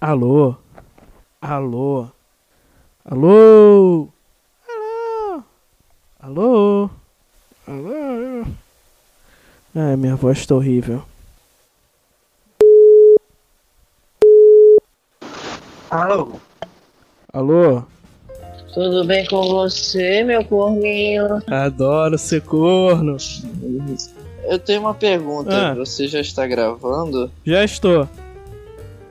Alô? Alô? Alô? Alô? Alô? Alô? Ai, minha voz tá horrível. Alô? Alô? Tudo bem com você, meu corninho? Adoro ser corno. Eu tenho uma pergunta. Ah. Você já está gravando? Já estou.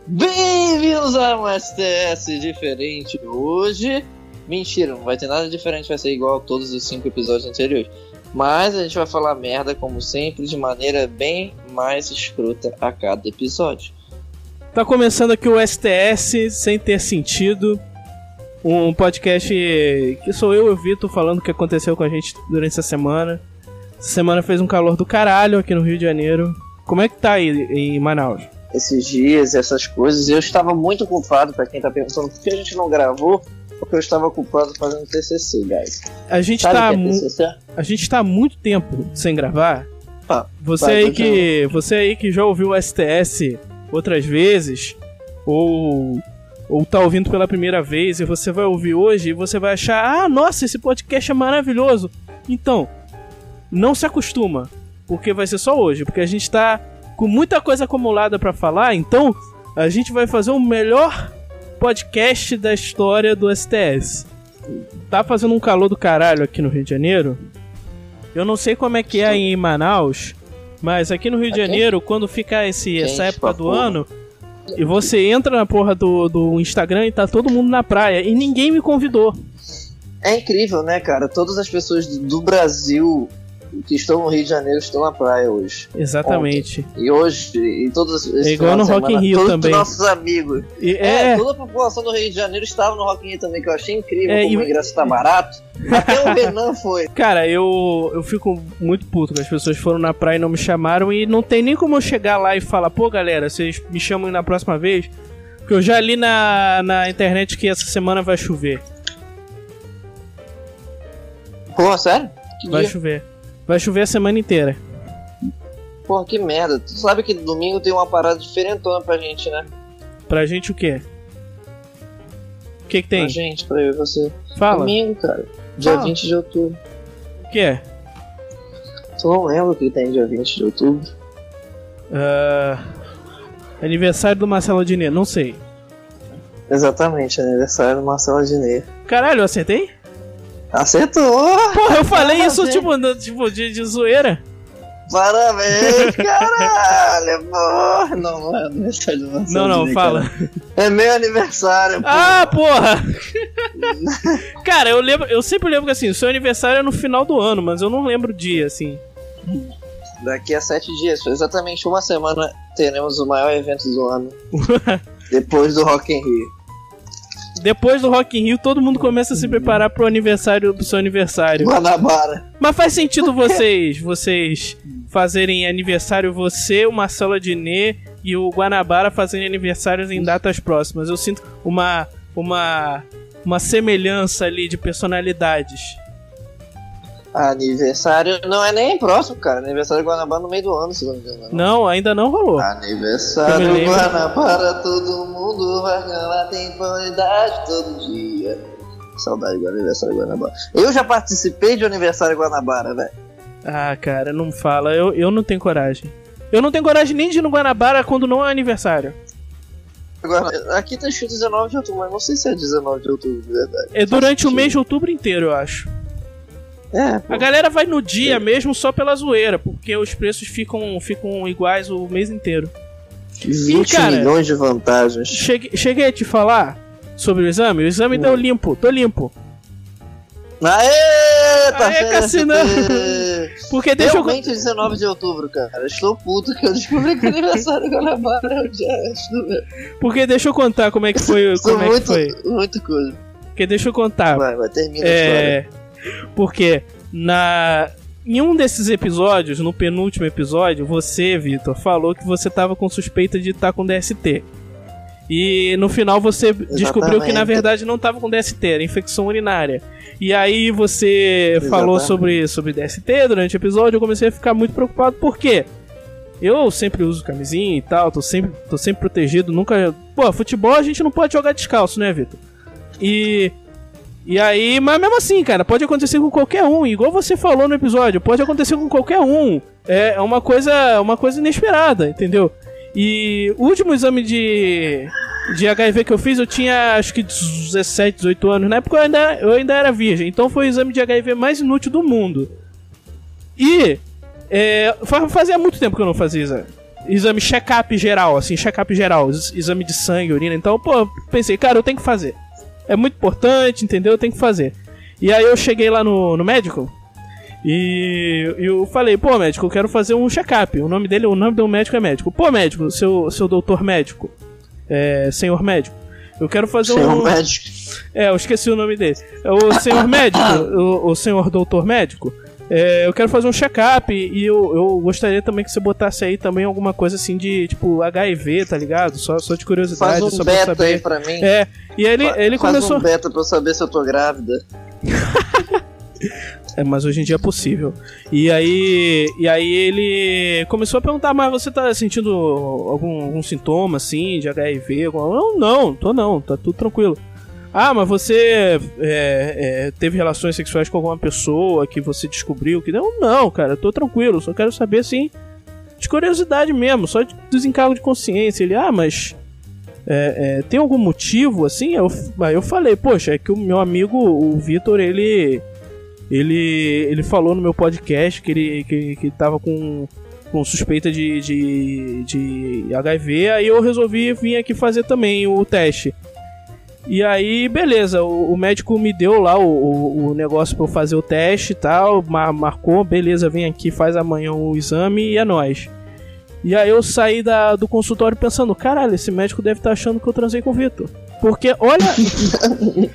Bem-vindos a um STS diferente hoje. Mentira, não vai ter nada diferente, vai ser igual a todos os cinco episódios anteriores. Mas a gente vai falar merda, como sempre, de maneira bem mais escrota a cada episódio. Tá começando aqui o STS sem ter sentido. Um podcast que sou eu e o Vitor falando o que aconteceu com a gente durante essa semana. Essa semana fez um calor do caralho aqui no Rio de Janeiro. Como é que tá aí em Manaus? Esses dias, essas coisas, eu estava muito ocupado, pra quem tá perguntando por que a gente não gravou, porque eu estava ocupado fazendo TCC, guys. A gente, Sabe tá é a gente tá muito tempo sem gravar. Ah, Você vai, aí que você aí que já ouviu o STS outras vezes ou ou tá ouvindo pela primeira vez e você vai ouvir hoje e você vai achar: "Ah, nossa, esse podcast é maravilhoso". Então, não se acostuma, porque vai ser só hoje, porque a gente tá com muita coisa acumulada pra falar, então a gente vai fazer o melhor podcast da história do STS. Tá fazendo um calor do caralho aqui no Rio de Janeiro. Eu não sei como é que é em Manaus, mas aqui no Rio de? Janeiro, quando fica esse, essa época do ano, e você entra na porra do, do Instagram e tá todo mundo na praia, e ninguém me convidou. É incrível, né, cara? Todas as pessoas do Brasil que estão no Rio de Janeiro estão na praia hoje. Exatamente. E hoje, e todos É igual no Rock in Rio todos também. os nossos amigos. E, É, é, toda a população do Rio de Janeiro estava no Rock in Rio também, que eu achei incrível É, como e- o ingresso tá barato. Até o Renan foi. cara, eu, eu fico muito puto que as pessoas foram na praia e não me chamaram, e não tem nem como eu chegar lá e falar, pô galera, vocês me chamam na próxima vez, porque eu já li na, na internet que essa semana vai chover. Pô, sério? Que Vai dia? chover. Vai chover a semana inteira. Porra, que merda. Tu sabe que domingo tem uma parada diferentona pra gente, né? Pra gente o quê? O que que tem? Pra gente, pra eu e você. Fala. Domingo, cara. Dia Fala. 20 de outubro. O que é? Tu não lembra o que tem dia 20 de outubro? Ah, aniversário do Marcelo Adnet, não sei. Exatamente, aniversário do Marcelo Adnet. Caralho, eu acertei? Acertou! Porra, eu falei isso Parabéns. tipo, no- tipo de, de zoeira. Parabéns, caralho! Porra. Não, não é aniversário Marcelo Não, não, Adnet, fala. cara. É meu aniversário, pô. Ah, porra! Cara, eu lembro, eu sempre lembro que assim, o seu aniversário é no final do ano, mas eu não lembro o dia, assim. Daqui a sete dias, exatamente uma semana, teremos o maior evento do ano. Depois do Rock in Rio. Depois do Rock in Rio, todo mundo começa a se preparar pro aniversário do seu aniversário. Guanabara. Mas faz sentido vocês, vocês fazerem aniversário você, o Marcelo Adnet e o Guanabara fazerem aniversários em datas próximas. Eu sinto uma uma uma semelhança ali de personalidades. Aniversário não é nem próximo, cara. Aniversário do Guanabara no meio do ano, se não me engano. Não, ainda não rolou. Aniversário lembro. Guanabara, todo mundo vai ganhar, tem qualidade todo dia. Saudade do aniversário Guanabara. Eu já participei de aniversário Guanabara, velho. Ah, cara, não fala. Eu, eu não tenho coragem. Eu não tenho coragem nem de ir no Guanabara quando não é aniversário. Agora, aqui tá escrito 19 de outubro, mas não sei se é 19 de outubro de verdade. É durante o mês de outubro inteiro, eu acho. É. A galera vai no dia mesmo só pela zoeira, porque os preços ficam, ficam iguais o mês inteiro. 20 cara- milhões de vantagens. Cheguei, cheguei a te falar sobre o exame? O exame deu limpo, tô limpo. Aê, tá Aê. Cassinão. Porque deixa eu. Realmente é 19 de outubro, cara. Estou puto que eu descobri que o aniversário Guanabara é o dia antes do meu. Porque deixa eu contar como é que foi. Como é que muito, foi. muito coisa. Porque deixa eu contar. Vai, vai, termina a história. Porque na. Em um desses episódios, no penúltimo episódio, você, Vitor, falou que você tava com suspeita de estar com DST. E no final você descobriu que na Exatamente. verdade não tava com DST, era infecção urinária. E aí você falou Exatamente. sobre, sobre DST durante o episódio, eu comecei a ficar muito preocupado, por quê? Eu sempre uso camisinha e tal, tô sempre, tô sempre protegido, nunca pô, futebol a gente não pode jogar descalço, né, Vitor? E. E aí, mas mesmo assim, cara, pode acontecer com qualquer um, igual você falou no episódio, pode acontecer com qualquer um. É uma coisa, uma coisa inesperada, entendeu? E o último exame de, de HIV que eu fiz, eu tinha acho que 17, 18 anos. Na época eu ainda, eu ainda era virgem, então foi o exame de HIV mais inútil do mundo. E é, fazia muito tempo que eu não fazia exame. Exame check-up geral, assim, check-up geral, exame de sangue, urina. Então, pô, pensei, cara, eu tenho que fazer é muito importante, entendeu? Eu tenho que fazer. E aí eu cheguei lá no, no médico e eu falei, pô, médico, eu quero fazer um check-up. O nome dele, o nome do médico é médico. Pô, médico, seu, seu doutor médico, é, senhor médico, eu quero fazer senhor um. médico. É, eu esqueci o nome dele. É o senhor médico, o, o senhor doutor médico. É, eu quero fazer um check-up e eu, eu gostaria também que você botasse aí também alguma coisa assim de tipo HIV, tá ligado? Só, só de curiosidade. Faz um só beta pra saber. aí pra mim. É, e ele, ele Faz começou. um beta pra eu saber se eu tô grávida. É, mas hoje em dia é possível. E aí, e aí ele começou a perguntar, mas você tá sentindo algum, algum sintoma assim de HIV? Não, não, tô não, tá tudo tranquilo. Ah, mas você é, é, teve relações sexuais com alguma pessoa que você descobriu que não? Não, cara, eu tô tranquilo, só quero saber assim de curiosidade mesmo, só de desencargo de consciência. Ele, ah, mas é, é, tem algum motivo assim? Eu, aí eu falei, poxa, é que o meu amigo, o Vitor, ele ele, ele falou no meu podcast que ele que, que tava com, com suspeita de, de, de HIV, aí eu resolvi vir aqui fazer também o teste. E aí, beleza, o, o médico me deu lá o, o, o negócio pra eu fazer o teste e tal, mar, marcou, beleza, vem aqui, faz amanhã o exame e é nóis. E aí eu saí da, do consultório pensando, caralho, esse médico deve estar achando que eu transei com o Vitor. Porque olha.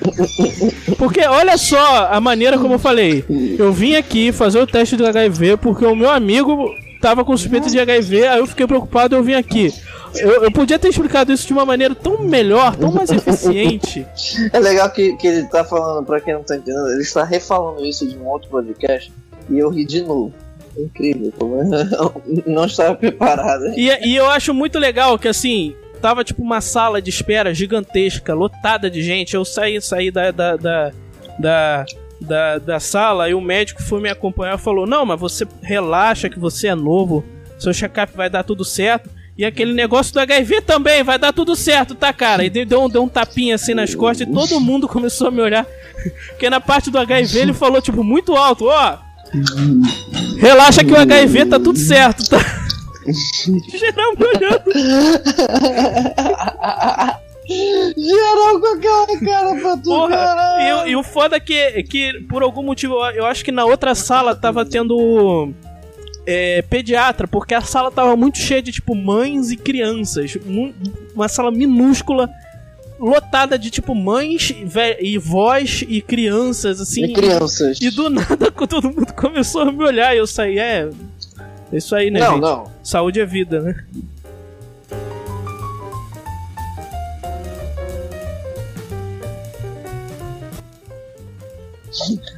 porque olha só a maneira como eu falei. Eu vim aqui fazer o teste do HIV porque o meu amigo tava com suspeita de HIV, aí eu fiquei preocupado e eu vim aqui. Eu, eu, podia ter explicado isso de uma maneira tão melhor, tão mais eficiente. É legal que, que ele tá falando, pra quem não tá entendendo, ele está refalando isso de um outro podcast e eu ri de novo. É incrível, como eu não estava preparado. E, e eu acho muito legal que assim, tava tipo uma sala de espera gigantesca, lotada de gente. Eu saí, saí da, da, da, da, da, da sala e o médico foi me acompanhar e falou: Não, mas você relaxa que você é novo, seu check-up vai dar tudo certo. E aquele negócio do HIV também, vai dar tudo certo, tá, cara? E deu, um, deu um tapinha assim nas costas e todo mundo começou a me olhar. Porque na parte do HIV ele falou, tipo, muito alto, ó. Relaxa que o HIV tá tudo certo, tá? Geral me olhando. Geral com aquela cara pra tu, Porra, e, e, o foda é que, que, por algum motivo, eu acho que na outra sala tava tendo é, pediatra, porque a sala tava muito cheia de, tipo, mães e crianças. Uma sala minúscula, lotada de, tipo, mães e vós e crianças, assim. E crianças. E, e do nada todo mundo começou a me olhar e eu saí, é... É isso aí, né, não, gente? Não, Saúde é vida, né?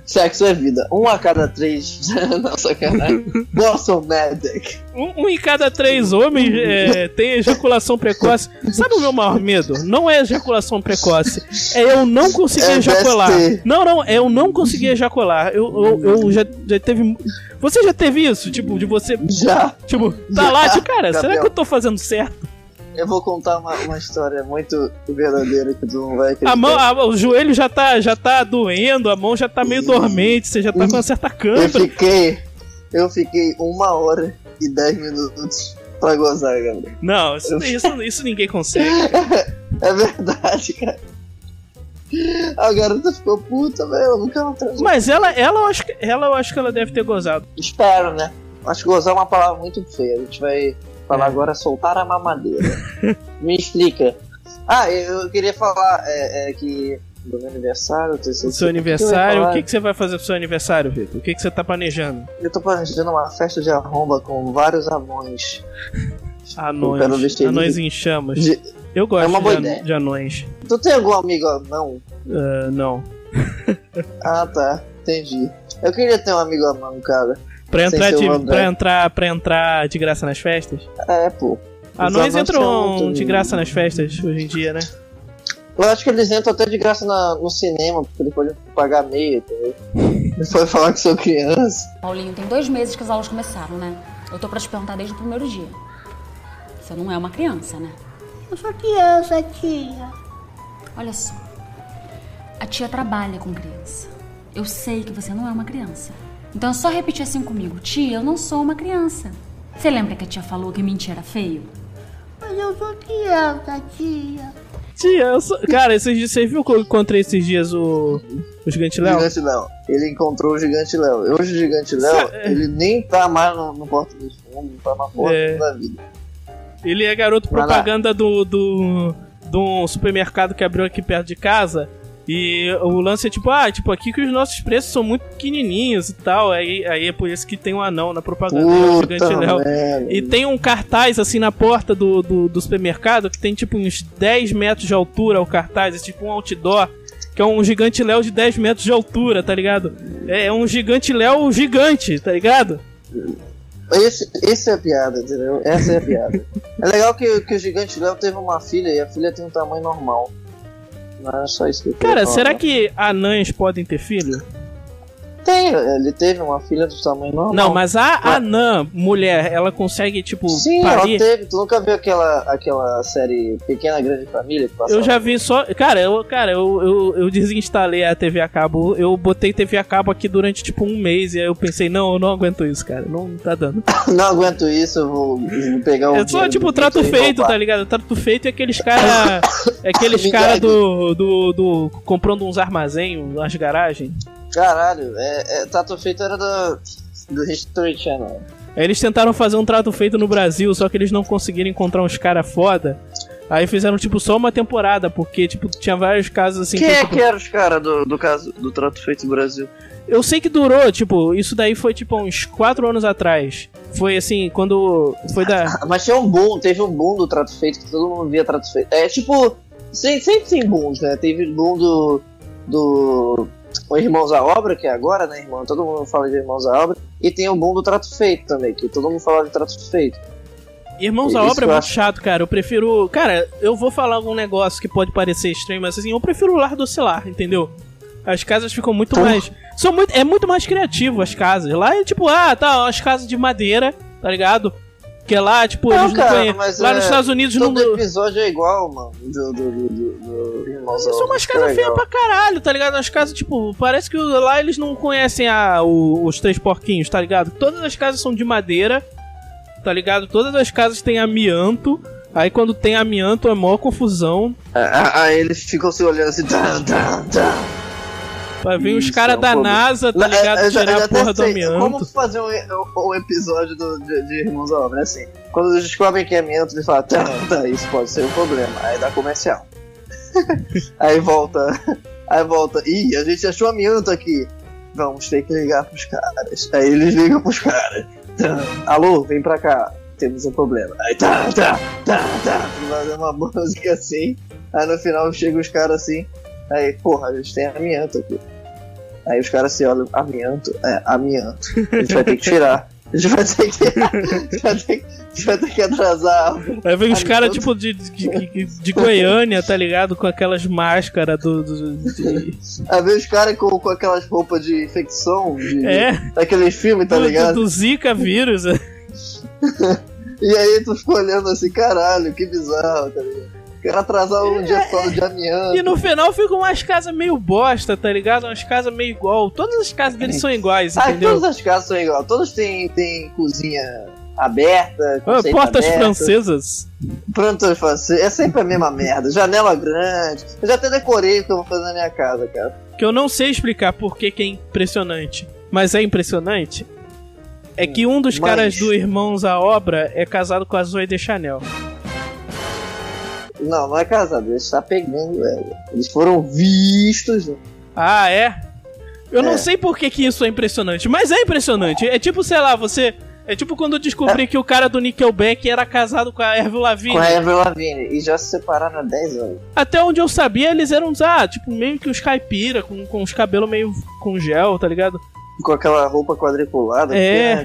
Sexo é vida. Um a cada três. Não, sacanagem. Boston Medic. Um, um em cada três homens é, tem ejaculação precoce. Sabe o meu maior medo? Não é ejaculação precoce. É eu não conseguir É ejacular. Não, não, é eu não conseguir ejacular. Eu, eu, eu já, já teve. Você já teve isso? Tipo, de você. Já. Tipo, tá Já, lá, tipo, cara, será Gabriel. que eu tô fazendo certo? Eu vou contar uma, uma história muito verdadeira que tu não vai acreditar. A mão, a- o joelho já tá, já tá doendo, a mão já tá meio dormente, você já tá com uma certa Eu câmera. fiquei. Eu fiquei uma hora e dez minutos pra gozar, Gabriel. Não, isso, isso, isso ninguém consegue. É verdade, cara. A garota ficou puta, velho. Eu nunca transou. Mas ela, ela, eu acho que, ela, eu acho que ela deve ter gozado. Espero, né? Acho que gozar é uma palavra muito feia. A gente vai falar É. agora soltar a mamadeira. Me explica. Ah, eu queria falar é, é, que do meu aniversário, terceiro seu aniversário, o que, que você vai fazer pro seu aniversário, Vitor? O que, que você tá planejando? Eu tô planejando uma festa de arromba com vários anões. Anões. Anões de- em chamas. De- Eu gosto É uma de, boa an- ideia. de anões. Tu tem algum amigo anão? Ah, não. Ah, tá. Entendi. Eu queria ter um amigo anão, cara. Pra entrar, de, pra, entrar, pra entrar de graça nas festas? É, pô. Anões anões entram muito- de graça nas festas hoje em dia, né? Eu acho que eles entram até de graça na- no cinema, porque eles podem pagar meia, entendeu? Podem falar que são criança. Paulinho, tem dois meses que as aulas começaram, né? Eu tô pra te perguntar desde o primeiro dia. Você não é uma criança, né? Eu sou criança, tia. Olha só. A tia trabalha com criança. Eu sei que você não é uma criança. Então é só repetir assim comigo. Tia, eu não sou uma criança. Você lembra que a tia falou que mentir era feio? Mas eu sou criança, tia. Tia, eu sou... Cara, esses dias, você viu que eu encontrei esses dias o, o Gigante Léo? Gigante Léo. Ele encontrou o Gigante Léo. Hoje o Gigante Léo, Sa- ele nem tá mais no, no Porta dos Fundos, não tá na porta É. da vida. Ele é garoto propaganda do, do, de um supermercado que abriu aqui perto de casa. E o lance é tipo, ah, tipo, aqui que os nossos preços são muito pequenininhos e tal. Aí, aí é por isso que tem um anão na propaganda, é o Puta Gigante Léo. E tem um cartaz assim na porta do, do, do supermercado que tem tipo uns 10 metros de altura o cartaz, é tipo um outdoor, que é um gigante Léo de 10 metros de altura, tá ligado? É um gigante Léo gigante, tá ligado? Esse, esse é a piada, entendeu? Essa é a piada. é legal que, que o Gigante Léo teve uma filha e a filha tem um tamanho normal. Não é só isso que eu Cara, falar. será que anãs podem ter filho? Tem, ele teve uma filha do tamanho normal. Não, mas a Ué. anã, mulher, ela consegue, tipo, Sim, parir? ela teve. Tu nunca viu aquela, aquela série Pequena Grande Família que passava? Eu já vi só. Cara, eu, cara, eu, eu, eu desinstalei a TV a cabo. Eu botei TV a cabo aqui durante tipo um mês e aí eu pensei, não, eu não aguento isso, cara. Não tá dando. Não aguento isso, eu vou, vou pegar o. É só tipo do trato e feito, tá ligado? Trato feito é aqueles cara. É aqueles Me cara gag. do, do, do. comprando uns armazém, umas garagens. Caralho, é, é, Trato Feito era do, do History Channel. Eles tentaram fazer um trato feito no Brasil, só que eles não conseguiram encontrar uns cara foda. Aí fizeram, tipo, só uma temporada, porque, tipo, tinha vários casos assim Quem que, é tipo, que eram os caras do, do caso do Trato Feito no Brasil? Eu sei que durou, tipo, isso daí foi tipo uns 4 anos atrás. Foi assim, quando. Foi da. Mas tinha um boom, teve um boom do Trato Feito que todo mundo via Trato Feito. É tipo, sem- sempre tem booms, né? Teve boom do. do. O Irmãos à Obra, que é agora, né, irmão? Todo mundo fala de Irmãos à Obra. E tem o boom do Trato Feito também, que todo mundo fala de Trato Feito. Irmãos, Isso obra é muito acho. chato, cara. Eu prefiro. Cara, eu vou falar algum negócio que pode parecer estranho, mas assim, eu prefiro o lar do celular, entendeu? As casas ficam muito Porra. mais. São muito, é muito mais criativo as casas. Lá é tipo, ah, tá, as casas de madeira, tá ligado? Que é lá, tipo, Não, eles não cara, conhecem. mas Lá é- nos Estados Unidos não. Todo episódio é igual, mano, do, do, do, do, do Irmãos São umas é casas feias pra caralho, tá ligado? As casas, tipo, parece que lá eles não conhecem a, o- os três porquinhos, tá ligado? Todas as casas são de madeira, tá ligado? Todas as casas têm amianto. Aí quando tem amianto é maior confusão. Ah, Aí eles ficam se olhando assim. Tá, tá, tá. Vai vir os caras é um da problema. NASA, tá Não, ligado? eu já- eu Tirar a porra do sei amianto. Como fazer um, um- um episódio do- de, de Irmãos à Obra? É assim, quando eles descobrem que é amianto, eles falam, tá, tá, isso pode ser um problema. Aí dá comercial. aí volta, aí volta, ih, a gente achou amianto aqui. Vamos ter que ligar pros caras. Aí eles ligam pros caras. Tá, Alô, vem pra cá. Temos um problema. Aí tá, tá, tá, tá. Fazer uma música assim. Aí no final chegam os caras assim. Aí, porra, a gente tem amianto aqui. Aí os caras se olham, amianto? É, amianto. A gente vai ter que tirar. A gente vai ter que. a gente vai ter que, a gente vai ter que atrasar. Aí vem os caras, tipo, de, de, de, Goiânia, tá ligado? Com aquelas máscaras do. do- de- Aí vem os caras com, com aquelas roupas de infecção, de, É, daquele filme, tá do, do, ligado? do Zika vírus. E aí tu fica olhando assim, caralho, que bizarro, tá ligado? Quero atrasar um dia por causa de amianto. E no final ficam umas casas meio bosta, tá ligado? Umas casas meio igual. Todas as casas deles são iguais, Ah, entendeu? todas as casas são iguais. Todas têm, têm cozinha aberta, Ah, Portas aberto. francesas. Pronto, francês. É sempre a mesma merda. Janela grande. Eu já até decorei o que eu vou fazer na minha casa, cara. Que eu não sei explicar por que, que é impressionante. Mas é impressionante. É que um dos Mas- caras do Irmãos à Obra é casado com a Zoe de Chanel. Não, não é casado. Ele está pegando ela. Eles foram vistos. Ah, é? Eu não É. sei por que, que isso é impressionante, mas é impressionante. É tipo, sei lá, você. É tipo quando eu descobri que o cara do Nickelback era casado com a Avril Lavigne. Com a Avril Lavigne. E já se separaram há 10 anos. Até onde eu sabia, eles eram, ah, tipo, meio que os caipira, com, com os cabelos meio com gel, tá ligado? Com aquela roupa quadriculada. É.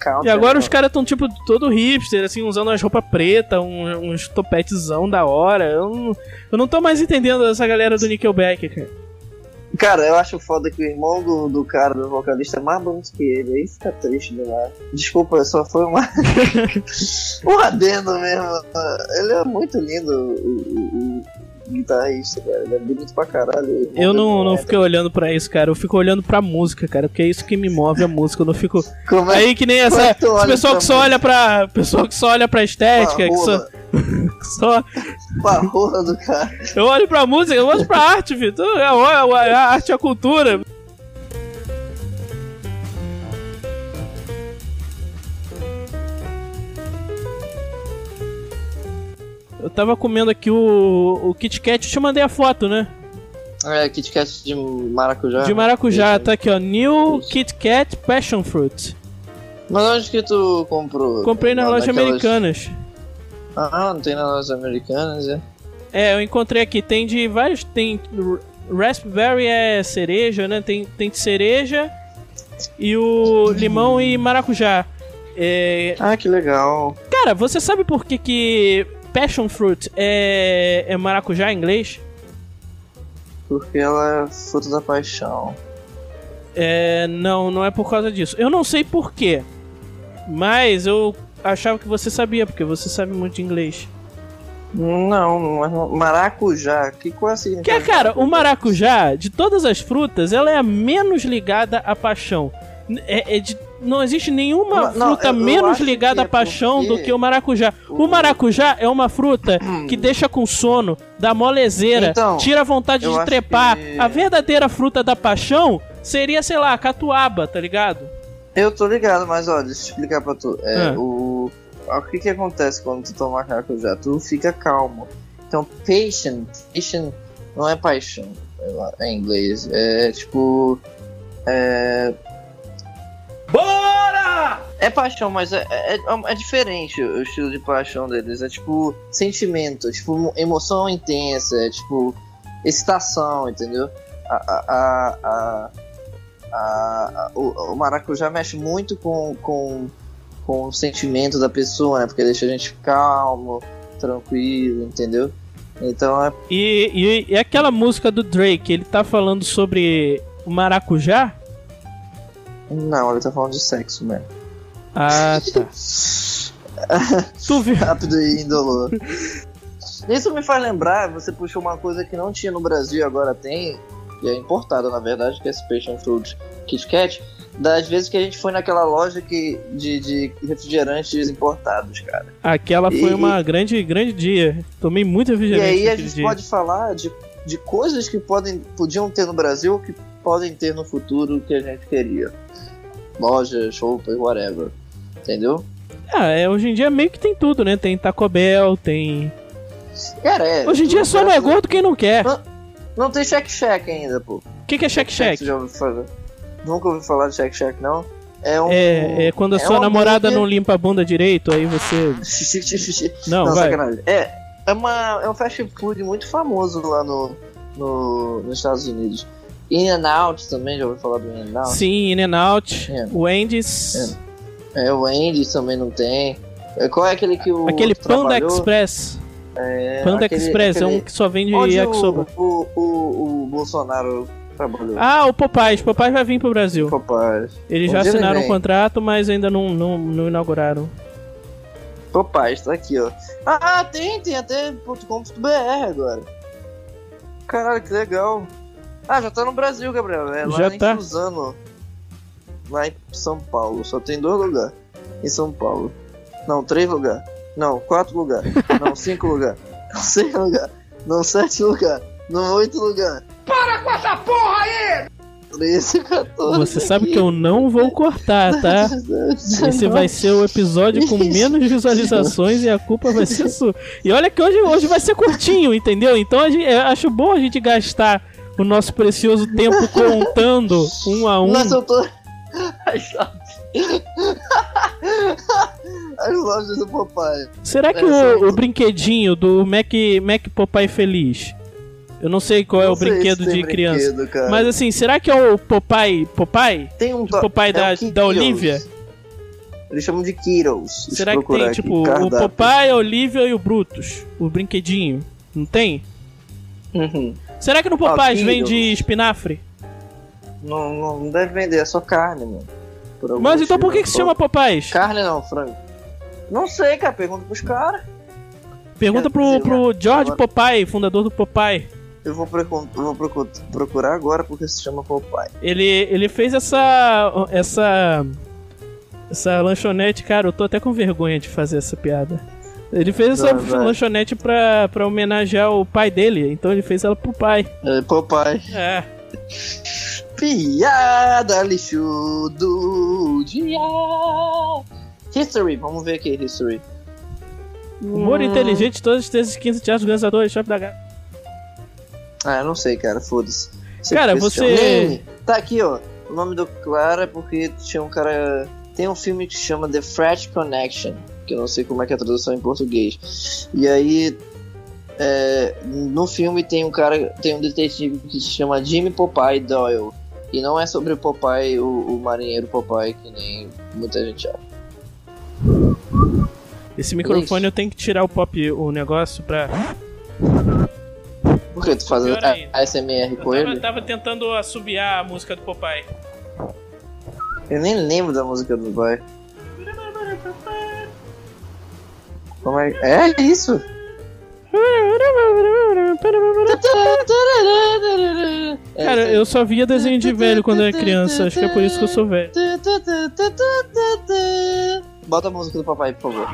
count, E agora né? os caras tão tipo todo hipster, assim, usando as roupas pretas, um- uns topetezão da hora. Eu não, eu não tô mais entendendo essa galera do Nickelback, cara. Cara, eu acho foda que o irmão do, do cara, do vocalista, é mais bonito que ele. Aí fica triste demais. Desculpa, só foi uma. um adendo mesmo. Ele é muito lindo, o- o guitarrista, cara. Ele é bonito pra caralho. Eu não, não é. fiquei olhando pra isso, cara. Eu fico olhando pra música, cara. Porque é isso que me move a música. Eu não fico. É Aí que nem essa. é que Esse pessoal que só olha pra. Pessoal que só olha pra estética, que só. só pra rola do cara? eu olho pra música, eu olho pra arte, Vitor. É a, arte e a cultura. Eu tava comendo aqui o, o Kit Kat, eu te mandei a foto, né? É, Kit Kat de maracujá. De maracujá, tá aqui ó, New Isso. Kit Kat Passion Fruit. Mas onde que tu comprou? Comprei na Lá loja naquelas- Americanas. Ah, não tem na loja americanas, é? É, eu encontrei aqui, tem de vários, tem Raspberry é cereja, né? Tem, tem de cereja e o limão e maracujá. É, Ah, que legal. cara, você sabe por que que Passion Fruit é, é maracujá em inglês? Porque ela é fruta da paixão. É, não, não é por causa disso. Eu não sei por quê, mas eu achava que você sabia, porque você sabe muito de inglês. Não, mas maracujá. Que é o Que é, cara, o maracujá, de todas as frutas, ela é a menos ligada à paixão. É, é de- não existe nenhuma Não, não, fruta eu menos ligada à é paixão porque do que o maracujá. O maracujá é uma fruta que deixa com sono, dá molezeira, Então, tira a vontade de trepar. que- A verdadeira fruta da paixão seria, sei lá, a catuaba, tá ligado? Eu tô ligado, mas olha, deixa eu explicar pra tu. É, Ah. o... O que que acontece quando tu toma maracujá? Tu fica calmo. Então, patient, patient não é paixão é em inglês. É tipo. É. Bora! É paixão, mas é, é, é diferente o estilo de paixão deles. É tipo sentimento, é tipo emoção intensa, é tipo excitação, entendeu? A, a, a, a, a- a- o, o maracujá mexe muito com, com, com o sentimento da pessoa, né? Porque deixa a gente calmo, tranquilo, entendeu? Então é. E, e, e aquela música do Drake, ele tá falando sobre o maracujá? Não, ele tá falando de sexo mesmo. Ah, tá. tu viu? Rápido e indolor. Isso me faz lembrar, você puxou uma coisa que não tinha no Brasil e agora tem, e é importada na verdade, que é esse Passion Fruit Kit Kat, das vezes que a gente foi naquela loja que, de, de refrigerantes importados, cara. Aquela foi E- uma grande, grande dia. Tomei muito E refrigerante aí a gente dia. pode falar de, de coisas que podem, podiam ter no Brasil que podem ter no futuro que a gente queria. Lojas, roupas, whatever. Entendeu? Ah, é, hoje em dia meio que tem tudo, né? Tem Taco Bell, tem. Cara, é. Hoje em dia só não é gordo quem não quer. O Não tem Shack Shack ainda, pô. que, que é Shack Shack? Já ouviu falar? Nunca ouviu falar de Shack Shack, não? É um. É, é quando a é sua namorada hambúrguer- não limpa a bunda direito, aí você. Não, Não, vai. sacanagem. É, é, uma, é um fast food muito famoso lá no, no, nos Estados Unidos. In and Out também, já ouviu falar do In and Out? Sim, In n Out, É. Wendy's, É, o Andy também não tem. É, Qual é aquele que o. aquele Panda trabalhou? Express. É, Panda aquele- Express é aquele- um que só vende Onde yakisoba. o, o, o, o Bolsonaro trabalhou. Ah, o Popeyes. Popeyes vai vir pro Brasil. Popeyes. Eles Um já ele assinaram um vem. contrato, mas ainda não, não, não inauguraram. Popeyes, tá aqui, ó. Ah, tem, tem até .com.br agora. Caralho, que legal. Ah, já tá no Brasil, Gabriel. É lá Já em tá. Suzano. Lá em São Paulo. Só tem dois lugares. Em São Paulo. Não, três lugares. Não, quatro lugares. Não, cinco lugares. Não, seis lugares. Não, sete lugares. Não, oito lugares. Para com essa porra aí! 13, 14. Você sabe que eu não vou cortar, tá? Esse vai ser o episódio com menos visualizações e a culpa vai ser sua. E olha que hoje, hoje vai ser curtinho, entendeu? Então gente, acho bom a gente gastar o nosso precioso tempo contando um a um. Nossa, eu tô. As lojas. As lojas do Popeye. Será que É, o, o brinquedinho do Mac, Mac Popeye Feliz Eu não sei qual é Não o sei brinquedo de criança. brinquedo, cara. Mas assim, será que é o Popeye? Popeye? tem um o Popeye é da- um da Olivia? Eles chamam de Kiros. Será que tem, aqui, tipo, o. Popeye, a Olivia e o Brutus? O brinquedinho. Não tem? Uhum. Será que no Popeye Kiros. vende espinafre? Não, não, não deve vender, é só carne, mano. Por algum Mas então por motivo, que, que se chama Popeyes? Carne não, frango. Não sei, cara, pergunta pros caras. Pergunta pro, pro George agora- Popeye, fundador do Popeye. Eu vou, vou procu- procurar agora porque se chama Popeye. Ele, ele fez essa. essa. essa lanchonete, cara, eu tô até com vergonha de fazer essa piada. Ele fez essa lanchonete pra, pra homenagear o pai dele, então ele fez ela pro pai. É, Popeye. É. Piada lixo do dia. History, vamos ver aqui, History. Humor Hum. inteligente, todas as terças e quintas, teatro organizador, shopping da Gata. Ah, eu não sei, cara, foda-se. Cara, você- Name. Tá aqui, ó. O nome do cara é porque tinha um cara. Tem um filme que chama The Fresh Connection, que eu não sei como é que é a tradução em português. E aí. é, no filme tem um cara. Tem um detetive que se chama Jimmy Popeye Doyle. E não é sobre o Popeye, o, o marinheiro Popeye, que nem muita gente acha. Esse microfone eu tenho que tirar o pop, o negócio pra. Por que tu faz a, SMR Eu com tava, ele? tava tentando assobiar a música do Popeye. Eu nem lembro da música do boy. Como é? É isso? Cara, eu só via desenho de velho quando era criança, acho que é por isso que eu sou velho. Bota a música do papai, por favor.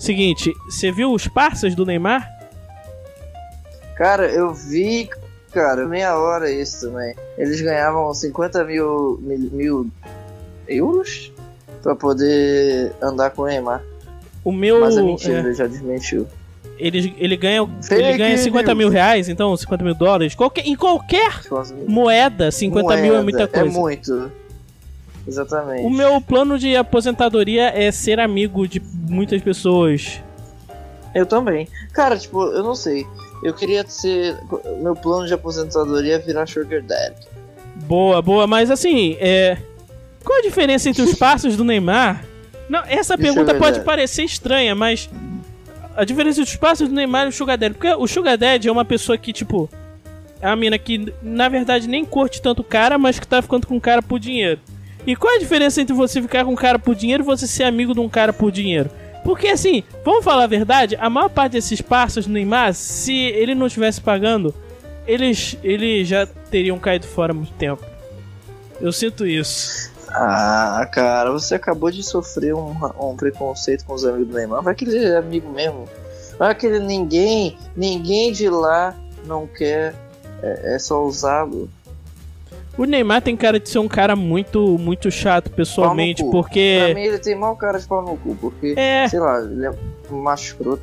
Seguinte, você viu os parças do Neymar? Cara, eu vi, cara, meia hora isso também. Eles ganhavam 50 mil, mil, mil euros pra poder andar com o Neymar. O meu. Mas é mentira, é, ele já desmentiu. ele, ele ganha, ele ganha 50 mil news. reais, então 50 mil dólares. Qualquer, em qualquer moeda, 50 mil é muita coisa. É muito. Exatamente. O meu plano de aposentadoria é ser amigo de muitas pessoas. Eu também. Cara, tipo, eu não sei. Eu queria ser. Meu plano de aposentadoria é virar Sugar Dad. Boa, boa, mas assim, é. Qual a diferença entre os passos do Neymar? Não, essa eu pergunta pode parecer estranha, mas. A diferença entre os passos do Neymar e o Sugar Daddy. Porque o Sugar Daddy é uma pessoa que, tipo. É uma mina que, na verdade, nem curte tanto o cara, mas que tá ficando com o cara por dinheiro. E qual a diferença entre você ficar com um cara por dinheiro e você ser amigo de um cara por dinheiro? Porque assim, vamos falar a verdade, a maior parte desses parças do Neymar, se ele não estivesse pagando, eles, eles já teriam caído fora há muito tempo. Eu sinto isso. Ah, cara, você acabou de sofrer um, um preconceito com os amigos do Neymar. Vai que ele é amigo mesmo. Vai que ele, ninguém, ninguém de lá não quer. É, é só usá-lo. O Neymar tem cara de ser um cara muito, muito chato pessoalmente, cu. Pra porque. mim, ele tem mau cara de pau no cu, porque, É. sei lá, ele é um macho escroto.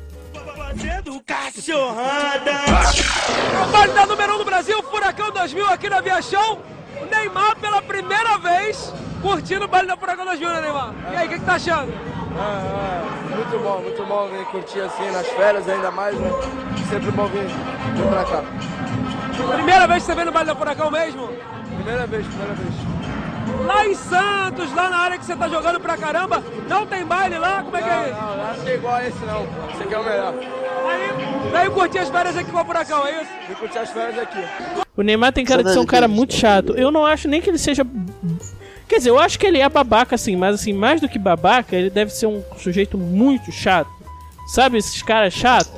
Baile da número 1 um do Brasil, Furacão 2000 aqui na Via Show. O Neymar pela primeira vez curtindo o baile da Furacão 2000, né, Neymar? E aí, o que, que tá achando? Ah, ah, muito bom, muito bom vir curtir assim nas férias ainda mais, né? Sempre bom vir, vir pra cá. Primeira vez que você vem no baile da Furacão mesmo? Primeira vez, primeira vez. Lá em Santos, lá na área que você tá jogando pra caramba, não tem baile lá? Como é que é isso? Não, não, acho que é igual a esse não. Esse aqui é o melhor. Aí, veio curtir as férias aqui com o Furacão, é isso? Vim curtir as férias aqui. O Neymar tem cara de ser um cara muito chato. Eu não acho nem que ele seja. Quer dizer, eu acho que ele é babaca assim, mas assim, mais do que babaca, ele deve ser um sujeito muito chato. Sabe esses caras chatos?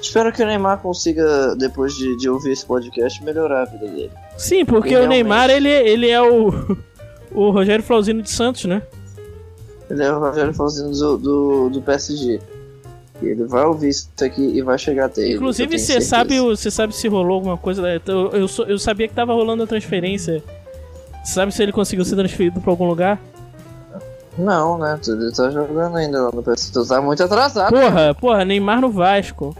Espero que o Neymar consiga, depois de, de ouvir esse podcast, melhorar a vida dele. Sim, porque o. Neymar, ele, ele é o. O Rogério Flauzino de Santos, né? Ele é o Rogério Flauzino do, do, do PSG. E ele vai ouvir isso aqui e vai chegar até ele. Inclusive, você sabe, você sabe se rolou alguma coisa. né? Eu, eu, eu sabia que tava rolando a transferência. Sabe se ele conseguiu ser transferido pra algum lugar? Não, né? Tu tá jogando ainda lá no PS. Tu tá muito atrasado. Porra, porra, Neymar no Vasco.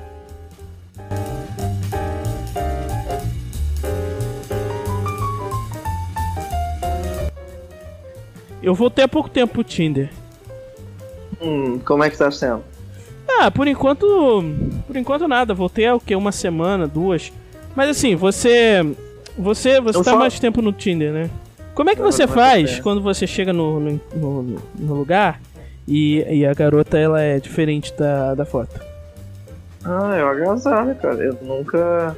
Eu voltei há pouco tempo pro Tinder. Hum, como é que tá sendo? Ah, por enquanto. Por enquanto nada. Voltei há o quê? Uma semana, duas. Mas assim, você. Você, você tá só... mais tempo no Tinder, né? Como é que você faz quando você chega no, no, no- no lugar e, e a garota ela é diferente da, da foto? Ah, eu agasalho, cara. Eu nunca.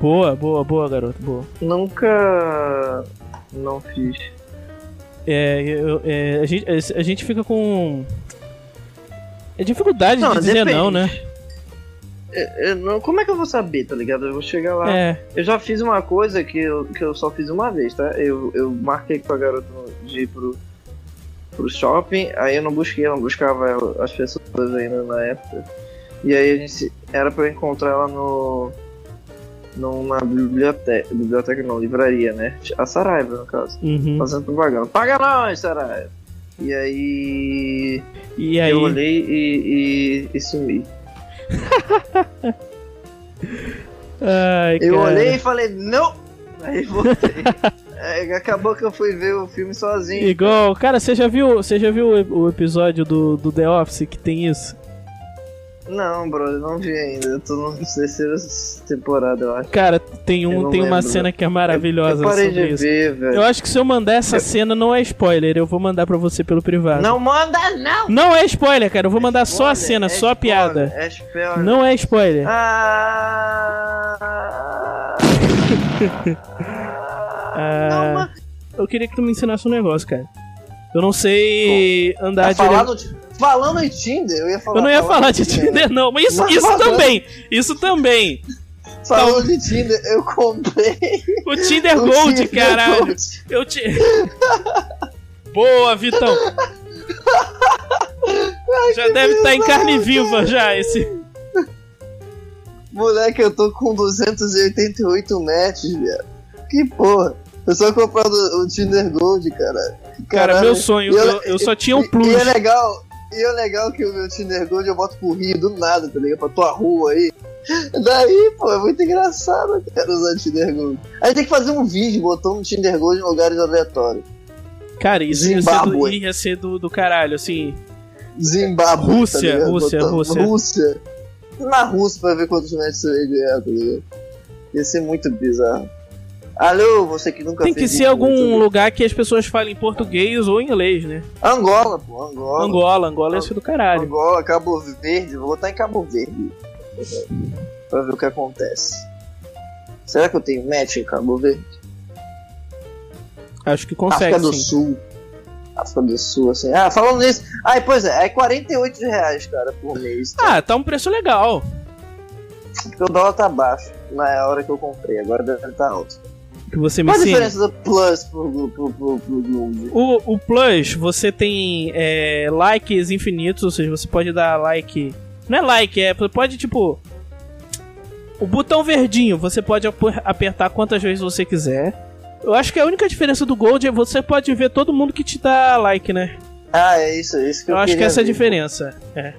Boa, boa, boa, garota, boa. Nunca. Não fiz. É, eu- é, a, gente, a gente fica com. É dificuldade Não, de dizer depende. não, né? Eu- eu não- como é que eu vou saber, tá ligado? Eu vou chegar lá. É. Eu já fiz uma coisa que eu, que eu só fiz uma vez, tá? Eu, eu marquei com a garota de ir pro, pro shopping, aí eu não busquei, eu não buscava as pessoas ainda na época. E aí a gente. Era pra eu encontrar ela no. numa biblioteca. Biblioteca não, livraria, né? A Saraiva, no caso. Uhum. Fazendo propaganda. Paga nós, Saraiva! E aí. E aí. Eu olhei e, e, e sumi. Ai, Eu cara. olhei e falei, não! Aí voltei. É, acabou que eu fui ver o filme sozinho. Igual, cara, você já viu, você já viu o, episódio do, do The Office que tem isso? Não, brother, não vi ainda. Eu tô na terceira temporada, eu acho. Cara, tem Eu um, não tem uma cena que é maravilhosa eu parei sobre de isso. ver, velho. Eu acho que se eu mandar essa cena não é spoiler, eu vou mandar pra você pelo privado. Não manda, não! Não é spoiler, cara, eu vou mandar só a cena, Spoiler, é só a spoiler, piada. É spoiler. Não é spoiler. Ah... Ah, mas- eu queria que tu me ensinasse um negócio, cara. Eu não sei andar Tá falar direito. Falando em Tinder, eu ia falar. Eu não ia falar de Tinder, não, mas isso, Mas isso falando- também. Isso também. Falando de Tinder, eu comprei. O Tinder o Gold, Tinder caralho. Gold. Eu te. Boa, Vitão. Já deve estar em carne viva já esse. Moleque, eu tô com 288 matches, velho. Que porra. Eu só comprando o Tinder Gold, cara. Cara, Caralho. meu sonho, E eu, eu só tinha e- Plus. E é legal. E é legal que o meu Tinder Gold eu boto pro Rio do nada, tá ligado? Pra tua rua aí. Daí, pô, é muito engraçado, cara, usar Tinder Gold. Aí tem que fazer um vídeo botando Tinder Gold em lugares aleatórios. Cara, isso ia ser, do, Zimbábue. ia ser do, do caralho, assim. Zimbábue. Rússia, tá? Rússia, Botando- Rússia. Rússia. Na Rússia pra ver quantos metros você ia ganhar, tá ligado? Ia ser muito bizarro. Alô, você que nunca Tem que ser isso, algum tá lugar que as pessoas falem português ou inglês, né? Angola, pô, Angola. Angola, Angola ia ser do caralho. Angola, Cabo Verde, vou botar em Cabo Verde. pra ver o que acontece. Será que eu tenho match em Cabo Verde? Acho que consegue, África do sim. Sul. África do Sul, assim. Ah, falando nisso. Ah, pois é, é 48 reais, cara, por mês. Tá? Ah, tá um preço legal. Porque o dólar tá baixo na hora que eu comprei, agora deve estar alto. Que você me Qual a diferença do Plus pro, pro, pro, pro Gold? O, o Plus, você tem é, likes infinitos, ou seja, você pode dar like. Não é like, é. Pode tipo. O botão verdinho, você pode aper- apertar quantas vezes você quiser. Eu acho que a única diferença do Gold é você pode ver todo mundo que te dá like, né? Ah, é isso, é isso que eu, Eu acho que essa é a diferença. É.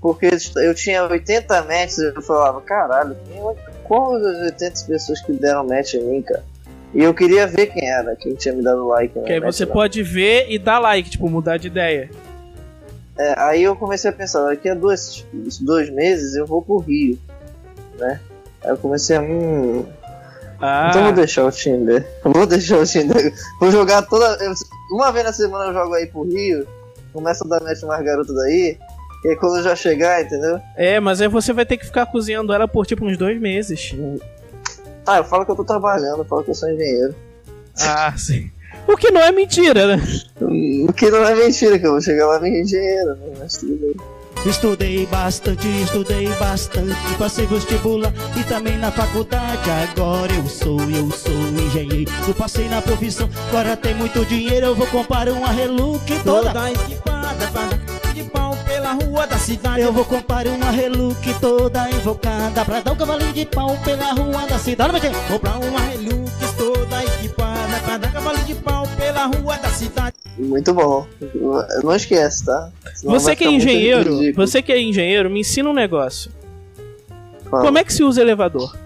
Porque eu tinha 80 matches e eu falava, caralho, qual das 80 pessoas que deram match em mim, cara? E eu queria ver quem era, quem tinha me dado like. Que aí você pode ver e dar like, tipo, mudar de ideia. É, aí eu comecei a pensar, daqui a dois, dois meses eu vou pro Rio, né? Aí eu comecei a. Hum, Ah, então vou deixar o Tinder. Eu Vou deixar o Tinder. Vou jogar toda. uma vez na semana eu jogo aí pro Rio, começa a dar match mais garoto daí. E aí quando eu já chegar, entendeu? é, mas aí você vai ter que ficar cozinhando ela por tipo uns dois meses. Ah, eu falo que eu tô trabalhando, eu falo que eu sou engenheiro. Ah, sim. O que não é mentira, né? O que não é mentira, que eu vou chegar lá nem engenheiro, né? Mas tudo bem. Estudei bastante, estudei bastante, passei vestibular e também na faculdade. Agora eu sou, eu sou engenheiro. Eu passei na profissão, agora tem muito dinheiro. Eu vou comprar uma Relux toda. Toda equipada de pau pela rua da cidade. Eu vou comprar uma Relux toda invocada pra dar um cavalinho de pau pela rua da cidade. Vai ter- comprar uma Hilux toda equipada pra dar cavalo de pau pela rua da cidade. Muito bom. Não esquece, tá? Senão Você que é engenheiro, você que é engenheiro, me ensina um negócio. Fala. Como é que se usa elevador?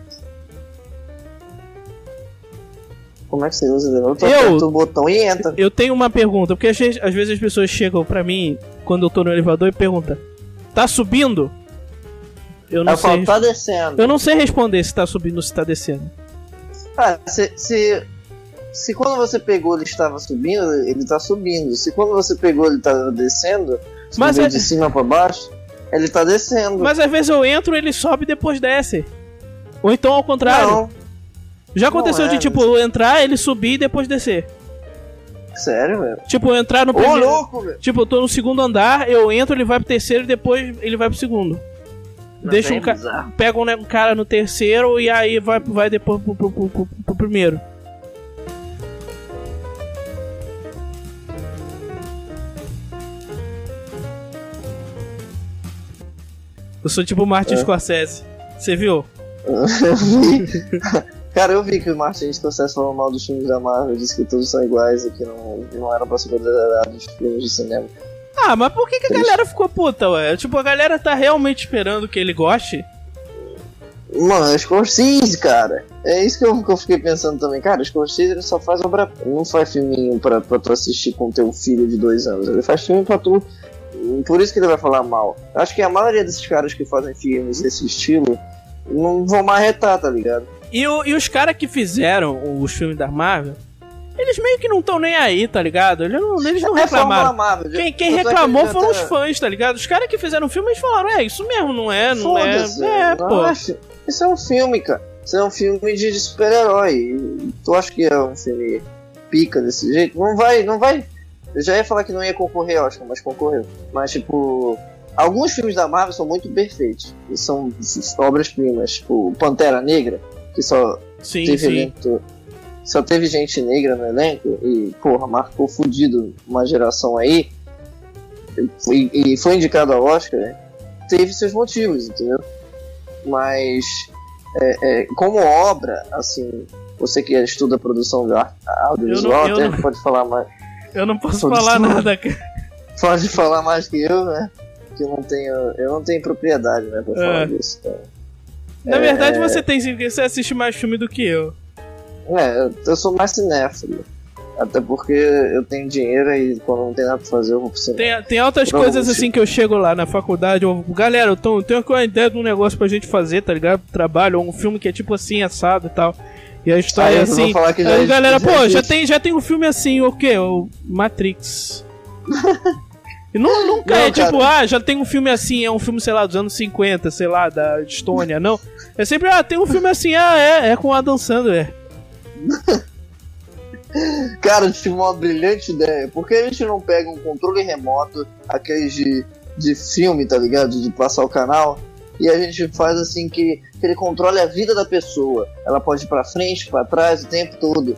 Como é que você usa? Eu tô Eu- o botão e entra. Eu tenho uma pergunta, porque às vezes, às vezes as pessoas chegam pra mim quando eu tô no elevador e perguntam: Tá subindo? Eu não Eu falo, sei. tá descendo. Eu não sei responder se tá subindo ou se tá descendo. Ah, se, se, se quando você pegou ele estava subindo, ele tá subindo. Se quando você pegou ele tá descendo, Mas é- de cima pra baixo, ele tá descendo. Mas às vezes eu entro, ele sobe e depois desce. Ou então ao contrário. Não, Já aconteceu não é, de tipo entrar, ele subir e depois descer. sério, velho. Tipo, eu entrar no Ô, primeiro. louco, velho. Tipo, eu tô no segundo andar, eu entro, ele vai pro terceiro e depois ele vai pro segundo. Deixa Não, um ca... é bizarro. Pega um, cara no terceiro e aí vai, vai depois pro, pro, pro, pro- pro primeiro. Eu sou tipo o Martin É. Scorsese. Você viu? Cara, eu vi que o Martin Scorsese falou mal dos filmes da Marvel, disse que todos são iguais e que não, não eram pra ser considerados filmes de cinema. Ah, mas por que, que a galera ficou puta, ué? Tipo, a galera tá realmente esperando que ele goste? Mano, é Scorsese, cara. É isso que eu, que eu fiquei pensando também. Cara, Scorsese ele só faz obra. Não faz filminho pra, pra tu assistir com teu filho de dois anos. Ele faz filme pra tu. Por isso que ele vai falar mal. Acho que a maioria desses caras que fazem filmes desse estilo não vão marretar, tá ligado? E, o- e os caras que fizeram os filmes da Marvel, eles meio que não tão nem aí, tá ligado? Eles não, eles não É reclamaram. Marvel. Quem, quem reclamou foram os fãs, tá ligado? Os caras que fizeram o filme, eles falaram, é, isso mesmo, não é, não é. Foda-se, É, não pô. acho. Isso é um filme, cara. Isso é um filme de, de super-herói. Tu acha que é um filme pica desse jeito? Não vai, não vai. Eu já ia falar que não ia concorrer ao Oscar, mas concorreu. Mas, tipo, alguns filmes da Marvel são muito perfeitos. E são obras-primas. Tipo, Pantera Negra, que só Sim, teve sim. elenco. Só teve gente negra no elenco e, porra, marcou fudido uma geração aí. E, e foi indicado ao Oscar, né? teve seus motivos, entendeu? Mas, é, é, como obra, assim, você que estuda produção de arte- audiovisual, Eu não- eu até não- pode falar mais. Eu não posso falar nada. Pode falar mais que eu, né? Que eu não tenho, eu não tenho propriedade, né, pra É. falar disso. Então. Na É, verdade, é. você tem você assiste mais filme do que eu. É, eu- eu sou mais cinéfilo. Até porque eu tenho dinheiro e quando não tem nada pra fazer eu vou pro cinema. Tem, tem altas coisas assim que eu chego lá na faculdade, eu, galera, eu tô, tenho aqui uma ideia de um negócio pra gente fazer, tá ligado? Trabalho, ou um filme que é tipo assim, assado e tal. E a história é eu assim. falar que já aí, é- galera, já pô, já existe. tem, já tem um filme assim, o quê? O Matrix. E não, nunca Não, é tipo, cara. ah, já tem um filme assim, é um filme, sei lá, dos anos 50, sei lá, da Estônia, não. É sempre, ah, tem um filme assim, ah, é, é com o Adam Sandler. Cara, eu tive uma brilhante ideia. Por que a gente não pega um controle remoto, aqueles de, de filme, tá ligado? De passar o canal, e a gente faz assim que, que ele controle a vida da pessoa. Ela pode ir pra frente, pra trás o tempo todo.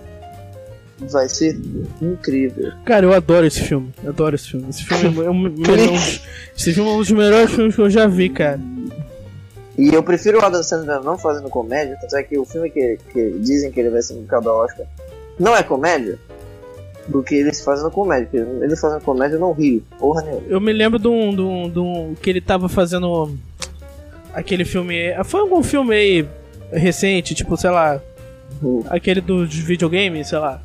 Vai ser incrível. Cara, eu adoro esse filme. Eu adoro esse filme. Esse filme é um, é um- esse filme é um dos melhores filmes que eu já vi, cara. E eu prefiro o Adam Sandler não fazendo comédia, tanto é que o filme que, que dizem que ele vai ser indicado ao Oscar não é comédia, do que eles fazendo comédia. Porque ele fazendo comédia eu não rio, porra nenhuma. Eu me lembro de um, de um, de um- que ele tava fazendo aquele filme. Foi algum filme aí recente, tipo, sei lá, Uhum. aquele dos videogames, sei lá.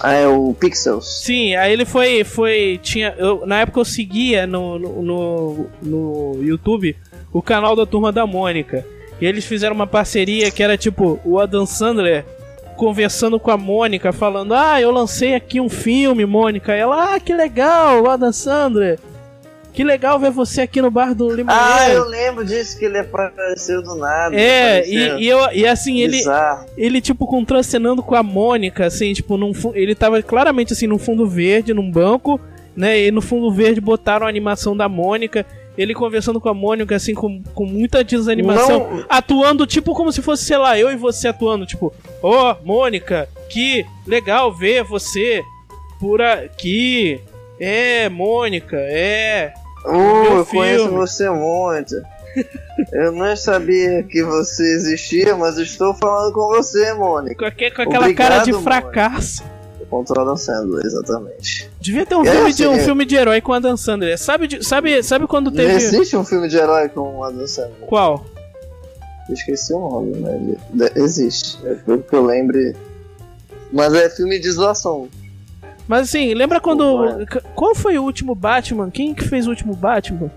Ah, é o Pixels. Sim, aí ele foi. foi tinha, eu, na época eu seguia no, no, no, no YouTube o canal da Turma da Mônica. E eles fizeram uma parceria que era tipo o Adam Sandler conversando com a Mônica, falando: Ah, eu lancei aqui um filme, Mônica. E ela, ah, que legal, o Adam Sandler. Que legal ver você aqui no bar do Ah, Limoeiro. eu lembro disso que ele apareceu do nada. É, e, e, eu, e assim, ele, Bizarro. ele, tipo, contracenando com a Mônica, assim, tipo, num, ele tava claramente, assim, num fundo verde, num banco, né, e no fundo verde botaram a animação da Mônica, ele conversando com a Mônica, assim, com, com muita desanimação, Não- atuando, tipo, como se fosse, sei lá, eu e você atuando, tipo, ó, Mônica, que legal ver você por aqui, é, Mônica, é... Oh, Meu eu conheço você muito. eu não sabia que você existia, mas estou falando com você, Mônica. Com, com aquela Obrigado, cara de Mônica. fracasso. Contra o Adam Sandler, exatamente. Devia ter um, filme, de, um assim, é. filme de herói com a Dan Sandler. Sabe, sabe, sabe quando Não teve. existe um filme de herói com o Adam Sandler. Qual? Eu esqueci o nome, mas de- existe. É pelo que eu lembre. Mas é filme de zoação. Mas assim, lembra quando. Qual foi o último Batman? Quem que fez o último Batman?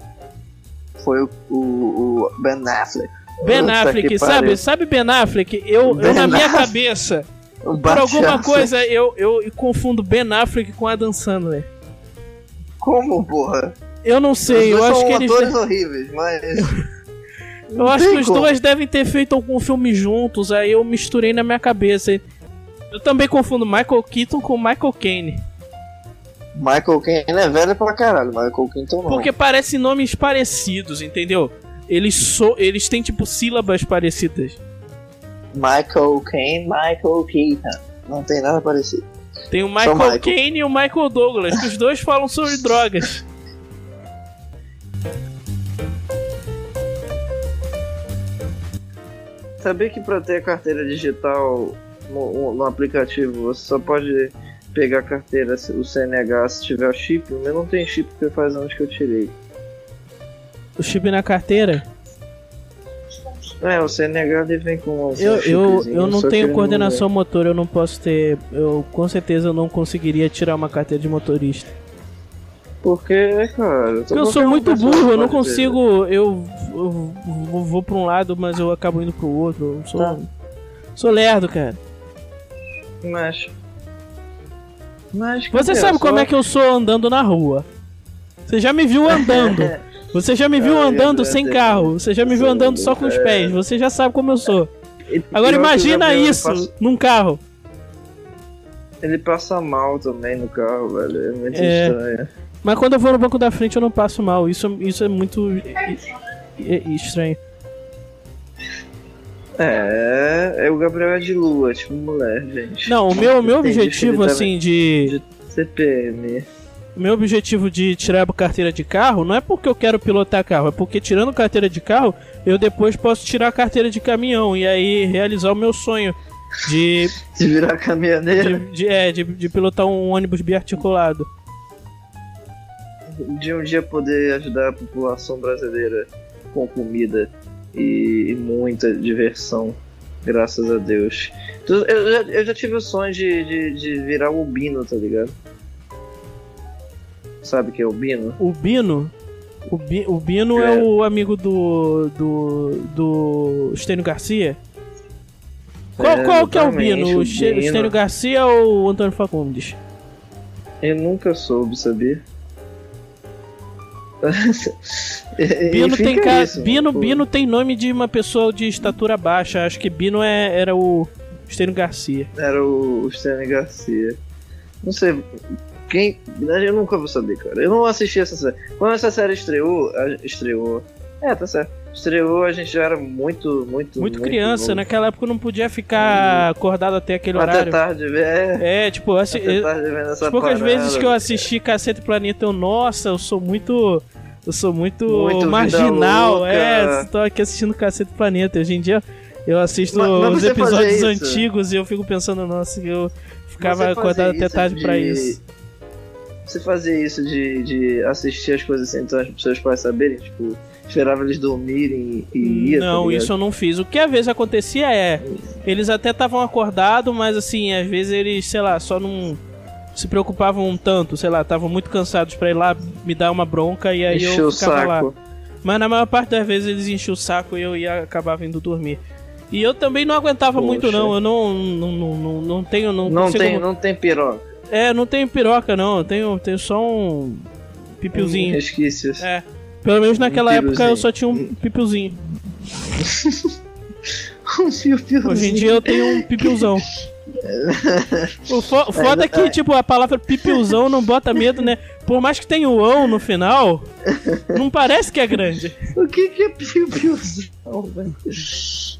Foi o, o, o Ben Affleck. Ben Puta Affleck, sabe? pariu. Sabe Ben Affleck? Eu, eu Ben na minha Affleck. cabeça, O por alguma coisa, eu, eu confundo Ben Affleck com Adam Sandler. Como, porra? Eu não sei, eu acho que eles. atores horríveis, mas. Eu acho que os como. dois devem ter feito algum filme juntos, aí eu misturei na minha cabeça. Eu também confundo Michael Keaton com Michael Caine. Michael Keaton é velho pra caralho, Michael Keaton não. Porque parecem nomes parecidos, entendeu? Eles, so, eles têm tipo sílabas parecidas. Michael Caine, Michael Keaton. Não tem nada parecido. Tem o Michael, Michael. Caine e o Michael Douglas, que os dois falam sobre drogas. Sabia que pra ter a carteira digital no, no aplicativo você só pode pegar a carteira, se- o CNH, se tiver o chip? O meu não tem chip porque faz anos que eu tirei. O chip na carteira. É, o CNH ele vem com Eu, eu, eu não tenho coordenação motor, eu não posso ter. Eu com certeza não conseguiria tirar uma carteira de motorista. Porque, cara. Porque eu sou muito burro, eu não consigo. Eu, eu vou, vou pra um lado, mas eu acabo indo pro outro. Eu sou, Tá. sou lerdo, cara. Mas. Mas. Você sabe como é que eu sou andando na rua. Você já me viu andando. Você já me viu andando sem Deus. carro. Você já me viu andando só com os É. pés. Você já sabe como eu sou. Agora imagina isso passa- num carro. Ele passa mal também no carro, velho. É muito É. estranho. Mas quando eu vou no banco da frente eu não passo mal. Isso, isso é muito i- i- estranho. É, é o Gabriel é de lua, tipo mulher, gente. Não, o meu, meu Entendi, objetivo ele assim de. CPM. O meu objetivo de tirar a carteira de carro não é porque eu quero pilotar carro, é porque tirando carteira de carro, eu depois posso tirar a carteira de caminhão e aí realizar o meu sonho de, De virar caminhoneiro. de, de- é, de, de pilotar um ônibus biarticulado. De um dia poder ajudar a população brasileira com comida e, e muita diversão. Graças a Deus. Eu já, eu já tive o sonho de, de, de virar o Bino, tá ligado? Sabe o que é o Bino? O Bino. O, Bi- o Bino é. É. o amigo do. do. do Estênio Garcia? Qual, É, qual que é o Bino? O o Garcia ou o Antônio Fagundes? Eu nunca soube, sabia? Bino tem ca... isso, Bino, pô. Bino tem nome de uma pessoa de estatura baixa. Acho que Bino é, era o Estênio Garcia. Era o Stanley Garcia. Não sei. Quem. Eu nunca vou saber, cara. Eu não assisti essa série. Quando essa série estreou. Estreou. É, tá certo. Estreou, a gente já era muito, muito. Muito, criança, novo. naquela época eu não podia ficar acordado até aquele Até horário. tarde, é. É, tipo, assi... Até tarde vendo essa as poucas parada. vezes que eu assisti Cacete Planeta, eu, nossa, eu sou muito. Eu sou muito, Muito marginal. É, tô aqui assistindo Cacete Planeta. Hoje em dia eu assisto Mas- mas os episódios antigos e eu fico pensando, nossa, eu ficava acordado até tarde de- pra isso. Você fazia isso de, de assistir as coisas sem então, seus pais saberem? Tipo, esperava eles dormirem e ia. tá Não, ligado? isso eu não fiz. O que às vezes acontecia é. Eles até estavam acordados, mas assim, às vezes eles, sei lá, só não se preocupavam um tanto, sei lá, estavam muito cansados pra ir lá me dar uma bronca e aí Encheu eu ficava lá. saco. Mas na maior parte das vezes eles enchiam o saco e eu ia acabar vindo dormir. E eu também não aguentava Poxa. muito, não. Eu não, não, não, não, não tenho. Não, Não tem, não tem piroca. É, não tenho piroca, não. Eu tenho, tenho só um pipilzinho. Resquícios. É. Pelo menos naquela Um época eu só tinha um pipilzinho. Um fio-fiozinho. Hoje em dia eu tenho um pipilzão. O fo- foda é que, tipo, a palavra pipilzão não bota medo, né? Por mais que tenha o ão no final, não parece que é grande. O que, que é piu-piuzão, velho?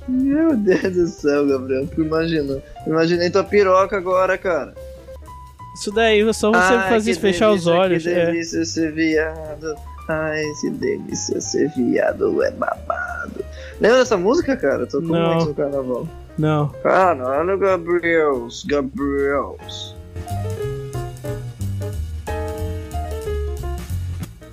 Meu Deus do céu, Gabriel. Tu imaginou? Imaginei tua piroca agora, cara. Isso daí é só você Ai, fazer fechar os delícia, olhos. Que é. delícia ser viado. Ai, que delícia ser viado, é babado. Lembra dessa música, cara? Tocou Não. muito no carnaval. Não. Caralho, Gabriels, Gabriels.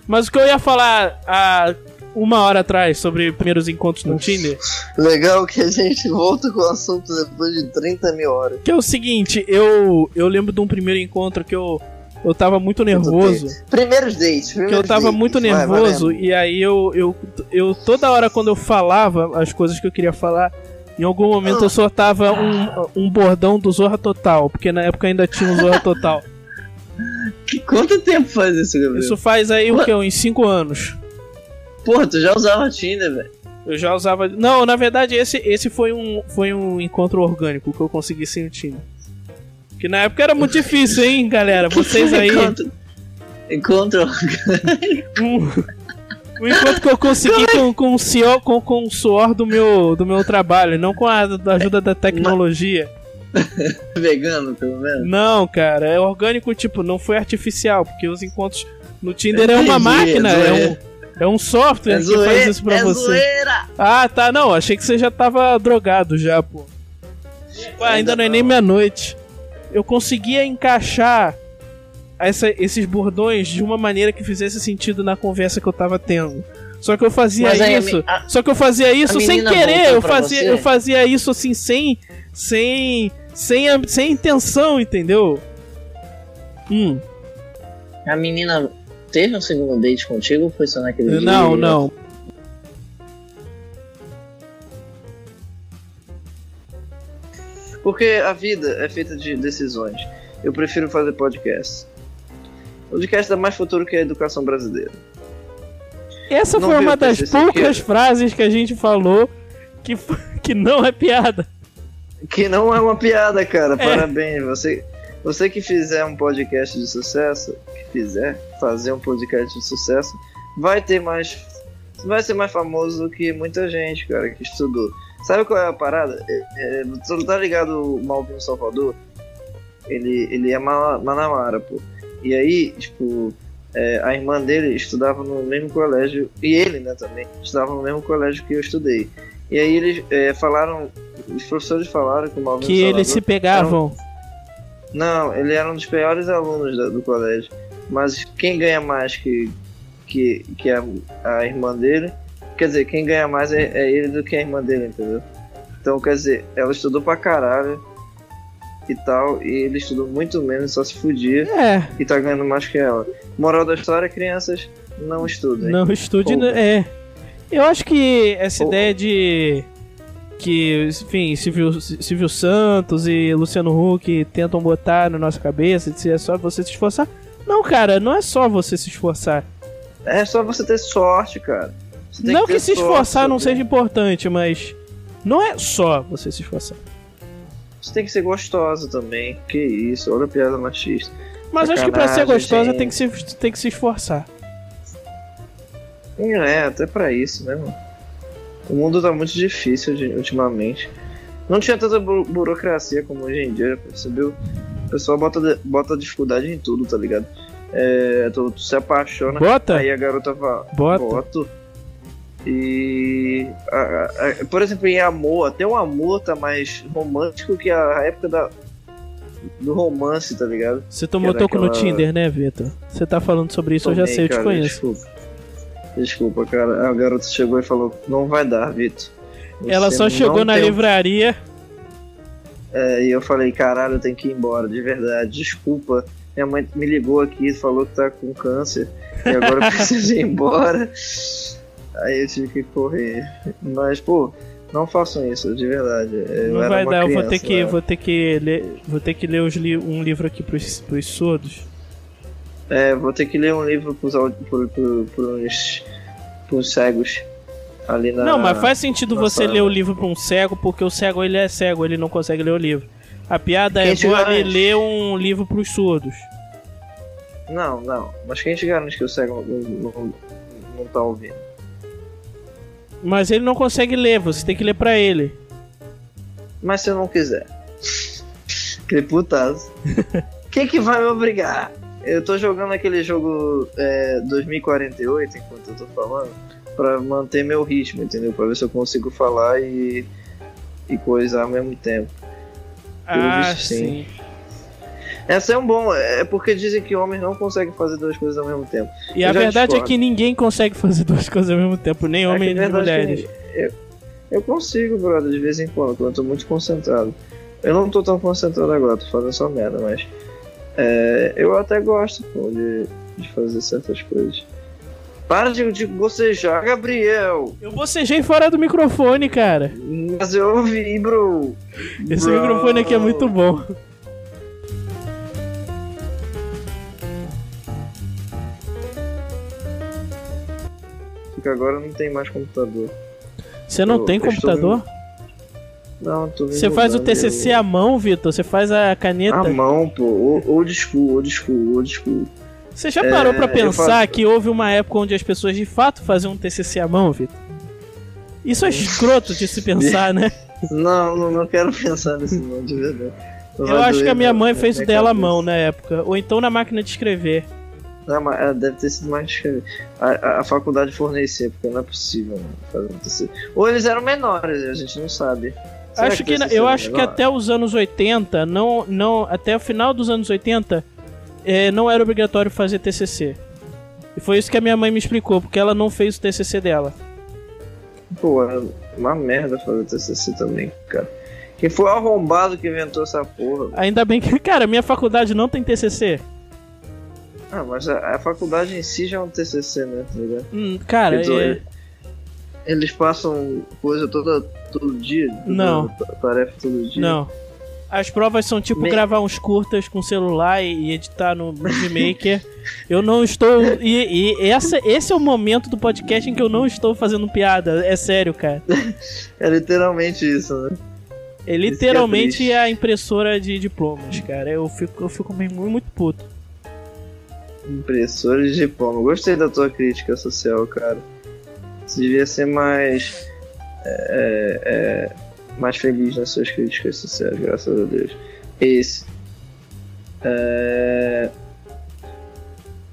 Mas o que eu ia falar, a- uma hora atrás sobre primeiros encontros no Tinder. Legal que a gente volta com o assunto depois de 30 mil horas. Que é o seguinte, eu, eu lembro de um primeiro encontro que eu, eu tava muito nervoso. Primeiros dates. Que eu tava muito nervoso e aí eu, eu, eu toda hora quando eu falava as coisas que eu queria falar, em algum momento eu soltava um, um bordão do Zorra Total, porque na época ainda tinha o Zorra Total. Que, quanto tempo faz isso, Gabriel? Isso faz aí o quê? Uns 5 anos. Porra, tu já usava Tinder, velho. Eu já usava. Não, na verdade, esse, esse foi, um, foi um encontro orgânico que eu consegui sem o Tinder. Que na época era muito difícil, hein, galera? Vocês aí. Encontro, encontro. Um, um encontro que eu consegui com, com, o suor, com, com o suor do meu, do meu trabalho, não com a da ajuda da tecnologia. Vegano, pelo menos? Não, cara, é orgânico, tipo, não foi artificial, porque os encontros no Tinder é uma Entendi, máquina, é é um, é um software É que zoeira, faz isso pra é você. zoeira. Ah, tá, não, achei que você já tava drogado já, pô. Ué, ainda não é nem meia-noite. Eu conseguia encaixar essa- esses bordões de uma maneira que fizesse sentido na conversa que eu tava tendo. Só que eu fazia aí isso. a- só que eu fazia isso sem querer. Eu fazia, você? eu fazia isso assim sem. sem. sem, a- sem intenção, entendeu? Hum. A menina teve um segundo date contigo ou foi só naquele dia? Não, não. Porque a vida é feita de decisões. Eu prefiro fazer podcast. Podcast dá mais futuro que a educação brasileira. Essa Não foi uma das poucas frases que a gente falou que, que não é piada. Que não é uma piada, cara. É. Parabéns. Você, você que fizer um podcast de sucesso, que fizer fazer um podcast de sucesso, vai ter mais. Vai ser mais famoso do que muita gente, cara, que estudou. Sabe qual é a parada? É, é, tu tá ligado o Malvino Salvador? Ele, ele é ma- Manamara, pô. E aí, tipo, é, a irmã dele estudava no mesmo colégio, e ele, né, também, estudava no mesmo colégio que eu estudei. E aí eles é, falaram, os professores falaram que o Malvino Que Salvador eles se pegavam. não, ele era um dos piores alunos da- do colégio. Mas quem ganha mais que, que, que a, a irmã dele. Quer dizer, quem ganha mais é, é ele do que a irmã dele, entendeu? Então, quer dizer, ela estudou pra caralho e tal, e ele estudou muito menos, só se fudia É, e tá ganhando mais que ela. Moral da história, crianças, não estudem. não estude. Porra. É. Eu acho que essa ideia de. Que, enfim, Silvio, Silvio Santos e Luciano Huck tentam botar na nossa cabeça de ser só você se esforçar. Não, cara, não é só você se esforçar. É só você ter sorte, cara. Não ter que se esforçar não seja importante, mas não é só você se esforçar. Você tem que ser gostosa também. Que isso, olha a piada machista. Mas acho que pra ser Sacanagem, gostosa gente. tem que se, tem que se esforçar. É, até pra isso, né, mano? O mundo tá muito difícil ultimamente. Não tinha tanta bu- burocracia como hoje em dia, percebeu? O pessoal bota, bota dificuldade em tudo, tá ligado? É, tu, tu se apaixona, Bota? aí a garota fala, Bota. boto. E. a- a- a- por exemplo, em amor, até o amor tá mais romântico que a época da, do romance, tá ligado? Você tomou toco no Tinder, né, Vitor? Você tá falando sobre isso, eu já Tomei, sei, eu te cara, conheço. Desculpa. Desculpa, cara. A garota chegou e falou: Não vai dar, Vitor. Ela só chegou na tem- livraria. É, e eu falei: Caralho, eu tenho que ir embora, de verdade. Desculpa. Minha mãe me ligou aqui e falou que tá com câncer. E agora eu preciso ir embora. Aí eu tive que correr. Mas, pô, não façam isso, de verdade. Eu Não vai dar, eu vou ter que, né? vou ter que ler, vou ter que ler os li- um livro aqui pros, pros surdos. É, vou ter que ler um livro pros, pro, pro, pros, pros cegos. Ali na. não, mas faz sentido você sala. ler o livro pra um cego, porque o cego ele é cego, ele não consegue ler o livro. A piada é Quem te vou ali garante? ler um livro pros surdos. Não, não. Mas quem te garante que o cego não, não, não tá ouvindo? Mas ele não consegue ler, você tem que ler pra ele. Mas se eu não quiser. que putaço. Quem que vai me obrigar? Eu tô jogando aquele jogo é, 2048 enquanto eu tô falando. Pra manter meu ritmo, entendeu? Pra ver se eu consigo falar e. e coisar ao mesmo tempo. Pelo Ah, visto, sim. sim. Essa é um bom. É porque dizem que homens não conseguem fazer duas coisas ao mesmo tempo. E Eu a verdade é discordo. que ninguém consegue fazer duas coisas ao mesmo tempo, nem É homens nem é mulheres. Eu, eu consigo, brother, de vez em quando, quando eu tô muito concentrado. Eu não tô tão concentrado agora, tô fazendo só merda, mas. é, eu até gosto, pô, de, de fazer certas coisas. Para de, de bocejar, Gabriel! Eu bocejei fora do microfone, cara. Mas eu ouvi, bro! Esse Bro. microfone aqui é muito bom. Porque agora não tem mais computador. Você não Eu- tem eu estou computador? Não, tô me Você faz o TCC à mão, Vitor? Você faz a caneta? À mão, pô. Old school, old school, old school. Você já parou É, pra eu pensar faço- que houve uma época onde as pessoas de fato faziam um TCC à mão, Vitor? Isso é escroto de se pensar, né? Não, não, não quero pensar nisso não, de verdade. Não Eu acho que a minha mãe fez o dela à mão na época. Ou então na máquina de escrever. Não, mas ela deve ter sido mais. A, a, a faculdade fornecia, porque não é possível mano, fazer um TCC. Ou eles eram menores, a gente não sabe. Será acho que, TCC eu acho que menor? até os anos 80, não, não, até o final dos anos 80, eh, não era obrigatório fazer TCC. E foi isso que a minha mãe me explicou, porque ela não fez o TCC dela. Pô, é uma merda fazer TCC também, cara. Quem foi o arrombado que inventou essa porra? Ainda bem que, cara, minha faculdade não tem TCC. Ah, mas a, a faculdade em si já é um TCC, né? Tá ligado? Hum, cara, Então, é, Eles passam coisa toda, todo dia? toda Não. ta- Tarefa todo dia? não. As provas são tipo Me- gravar uns curtas com celular e, editar no Movie Maker. eu não estou. E, e essa, esse é o momento do podcast em que eu não estou fazendo piada. É sério, cara. É literalmente isso, né? É é literalmente triste. a impressora de diplomas, cara. Eu fico, eu fico muito puto. Impressora de diploma. Gostei da tua crítica social, cara. Você devia ser mais. é, é, mais feliz nas suas críticas sociais, graças a Deus. Esse. É,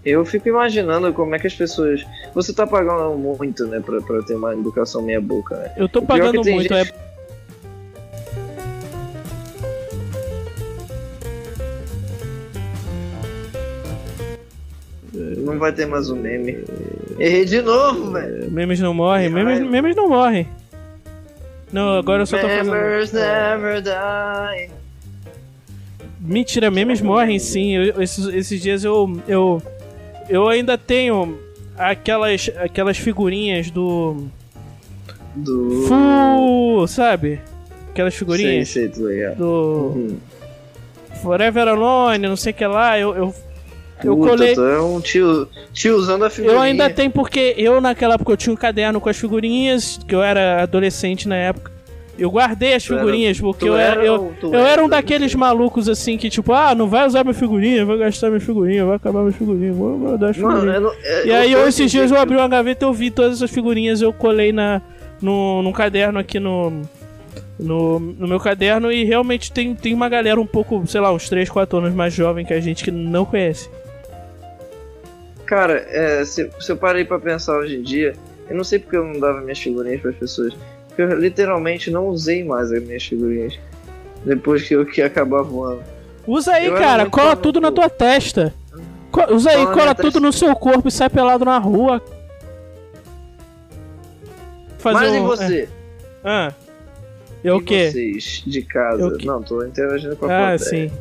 eu fico imaginando como é que as pessoas. Você tá pagando muito, né, pra, pra ter uma educação meia boca, né? Eu tô é pagando muito. gente- É... Não vai ter mais um meme. Errei de novo, velho. Memes não morrem. Memes, memes não morrem. Não, agora eu só tô fazendo. Members never die. Mentira, memes morrem sim. Eu- esses, esses dias eu, eu. Eu ainda tenho aquelas, aquelas figurinhas do. Do. Fu, sabe? Aquelas figurinhas sei, do Uhum. Forever Alone, não sei o que lá. Eu, eu, eu colei. é um tio, tio usando a figurinha. Eu ainda tenho porque eu naquela época eu tinha um caderno com as figurinhas, que eu era adolescente na época. Eu guardei as Tu figurinhas porque tu eu era, era eu, eu era era um daqueles malucos assim que tipo, ah, não vai usar minha figurinha, vai gastar minha figurinha, vai acabar minha figurinha, vou guardar as Mano, figurinhas. eu não, é, E aí eu esses dias eu abri uma gaveta, eu vi todas essas figurinhas, eu colei na no, num caderno aqui no, no no meu caderno e realmente tem, tem uma galera um pouco, sei lá, uns 3, 4 anos mais jovem que a gente que não conhece. Cara, é, se, se eu parei pra pensar hoje em dia, eu não sei porque eu não dava minhas figurinhas pras pessoas. Porque eu literalmente não usei mais as minhas figurinhas. Depois que eu que acabar voando. Usa aí, Eu cara, cola tudo na tua testa. Co- usa aí, Cola tudo testa. no seu corpo e sai pelado na rua. Fazer Mas e um- você? é. Ah. E o E quê? Vocês de casa. Eu Não, tô interagindo com a Ah, plateia. sim.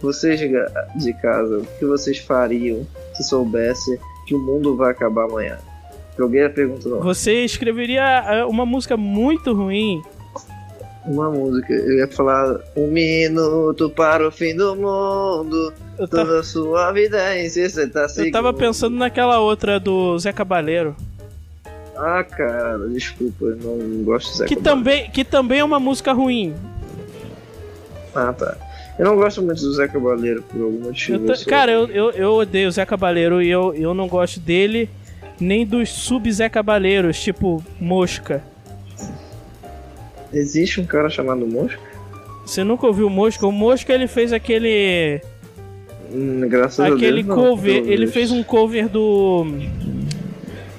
Vocês de casa, o que vocês fariam se soubesse que o mundo vai acabar amanhã? Joguei a pergunta não. Você escreveria ah, uma música muito ruim. Uma música. Eu ia falar um minuto para o fim do mundo. Eu, Toda a sua vida em si, você tá eu tava pensando naquela outra do Zé Cabaleiro. Ah, cara, desculpa, eu não gosto de Zé Que Cabaleiro. também, que também é uma música ruim. Ah, tá. Eu não gosto muito do Zé Cabaleiro por algum motivo. Eu eu sou- Cara, eu, eu, eu odeio o Zé Cabaleiro e eu, eu não gosto dele, nem dos sub-Zé Cabaleiros, tipo Mosca. Existe um cara chamado Mosca? Você nunca ouviu o Mosca? O Mosca ele fez aquele. Hum, graças aquele a Deus. não, cover. pelo ele fez um cover do.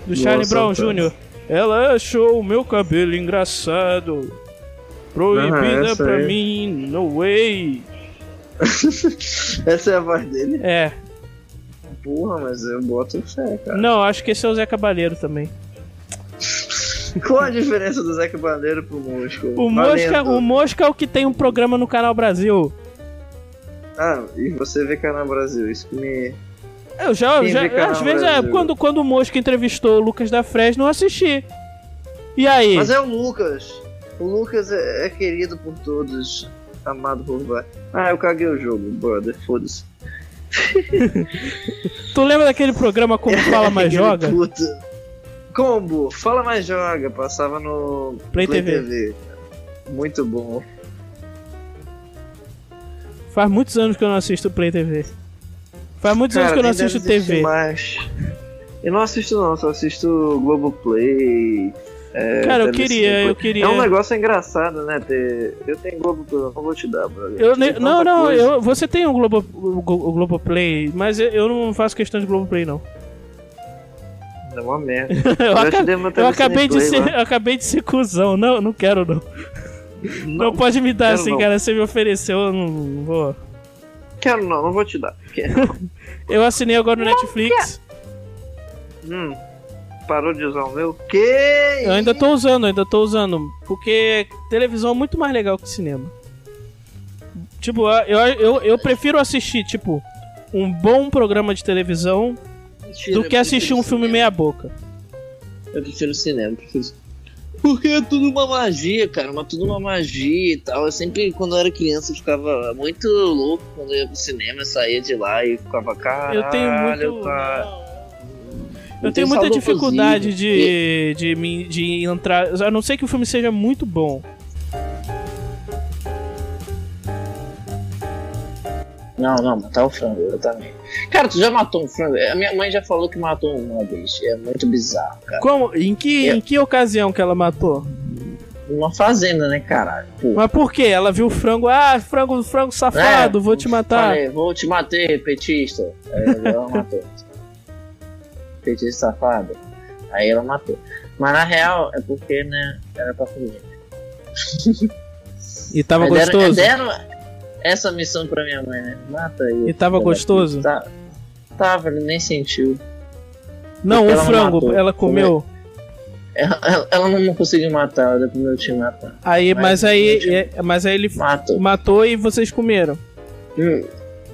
Do Charlie Nossa, Brown. Jr. Ela achou o meu cabelo engraçado. Proibida Ah, pra aí. mim, no way. Essa é a voz dele? É. Porra, mas eu boto fé, cara. Não, acho que esse é o Zé Cabaleiro também. Qual a diferença do Zé Cabaleiro pro Mosca? O Mosca, o Mosca é o que tem um programa no Canal Brasil. Ah, e você vê Canal Brasil, isso que me. Eu já, Quem já às vezes, é, quando, quando o Mosca entrevistou o Lucas da Fresno, eu assisti. E aí? Mas é o Lucas. O Lucas é, é querido por todos, amado por. Ah, eu caguei o jogo, brother, foda-se. Tu lembra daquele programa Como Fala Mais Joga? puta. Combo, fala mais joga, passava no Play TV. Muito bom. Faz muitos anos que eu não assisto Play TV. Faz muitos anos que eu não assisto TV. Mais. Eu não assisto não, só assisto Globoplay. Cara, eu queria, eu queria. É um negócio engraçado, né? Ter... Eu tenho Globoplay, eu não vou te dar, brother. Eu Tem ne- tanta não, não, coisa. eu, você tem um Globo, o Glo- o Globoplay, mas eu, não faço questão de Globoplay, não. É uma merda. Eu, Eu já aca- te dei meu eu acabei de ser, lá. eu acabei de ser cuzão. Não, não quero, não. Não, pode me dar assim, não. cara. Você me ofereceu, eu não vou. Quero não, não vou te dar. Eu assinei agora no Netflix. hum, parou de usar o meu? Que? Eu ainda tô usando, ainda tô usando. Porque televisão é muito mais legal que cinema. Tipo, eu, eu, eu prefiro assistir, tipo, um bom programa de televisão Mentira, do que assistir um filme cinema. meia boca. Eu prefiro cinema, prefiro... Porque é tudo uma magia, cara, mas tudo uma magia e tal. Eu sempre, quando eu era criança, eu ficava muito louco quando eu ia pro cinema, eu saía de lá e ficava, caralho, Eu tenho muito- cara. Eu tenho muita dificuldade de, de, me- de entrar. A não ser que o filme seja muito bom. Não, não, matar o frango, eu também. Cara, tu já matou um frango? A minha mãe já falou que matou uma vez. É muito bizarro, cara. Como? Em que, Eu- em que ocasião que ela matou? Uma fazenda, né, caralho? Pô. Mas por quê? Ela viu o frango, ah, frango, frango safado, É, vou te matar. Falei, vou te matar, petista. Aí ela matou. Petista safado. Aí ela matou. Mas na real é porque, né, era pra comer. E tava Aí deram- gostoso? Deram essa missão pra minha mãe, né? Mata aí. E tava gostoso? Tá, tava, ele nem sentiu. Não, Porque o frango, matou. ela comeu. Ela, ela- ela não conseguiu matar, ela deu time matar. Aí, mas, Mas, aí, é- mas aí ele Matou. matou e vocês comeram. Hum,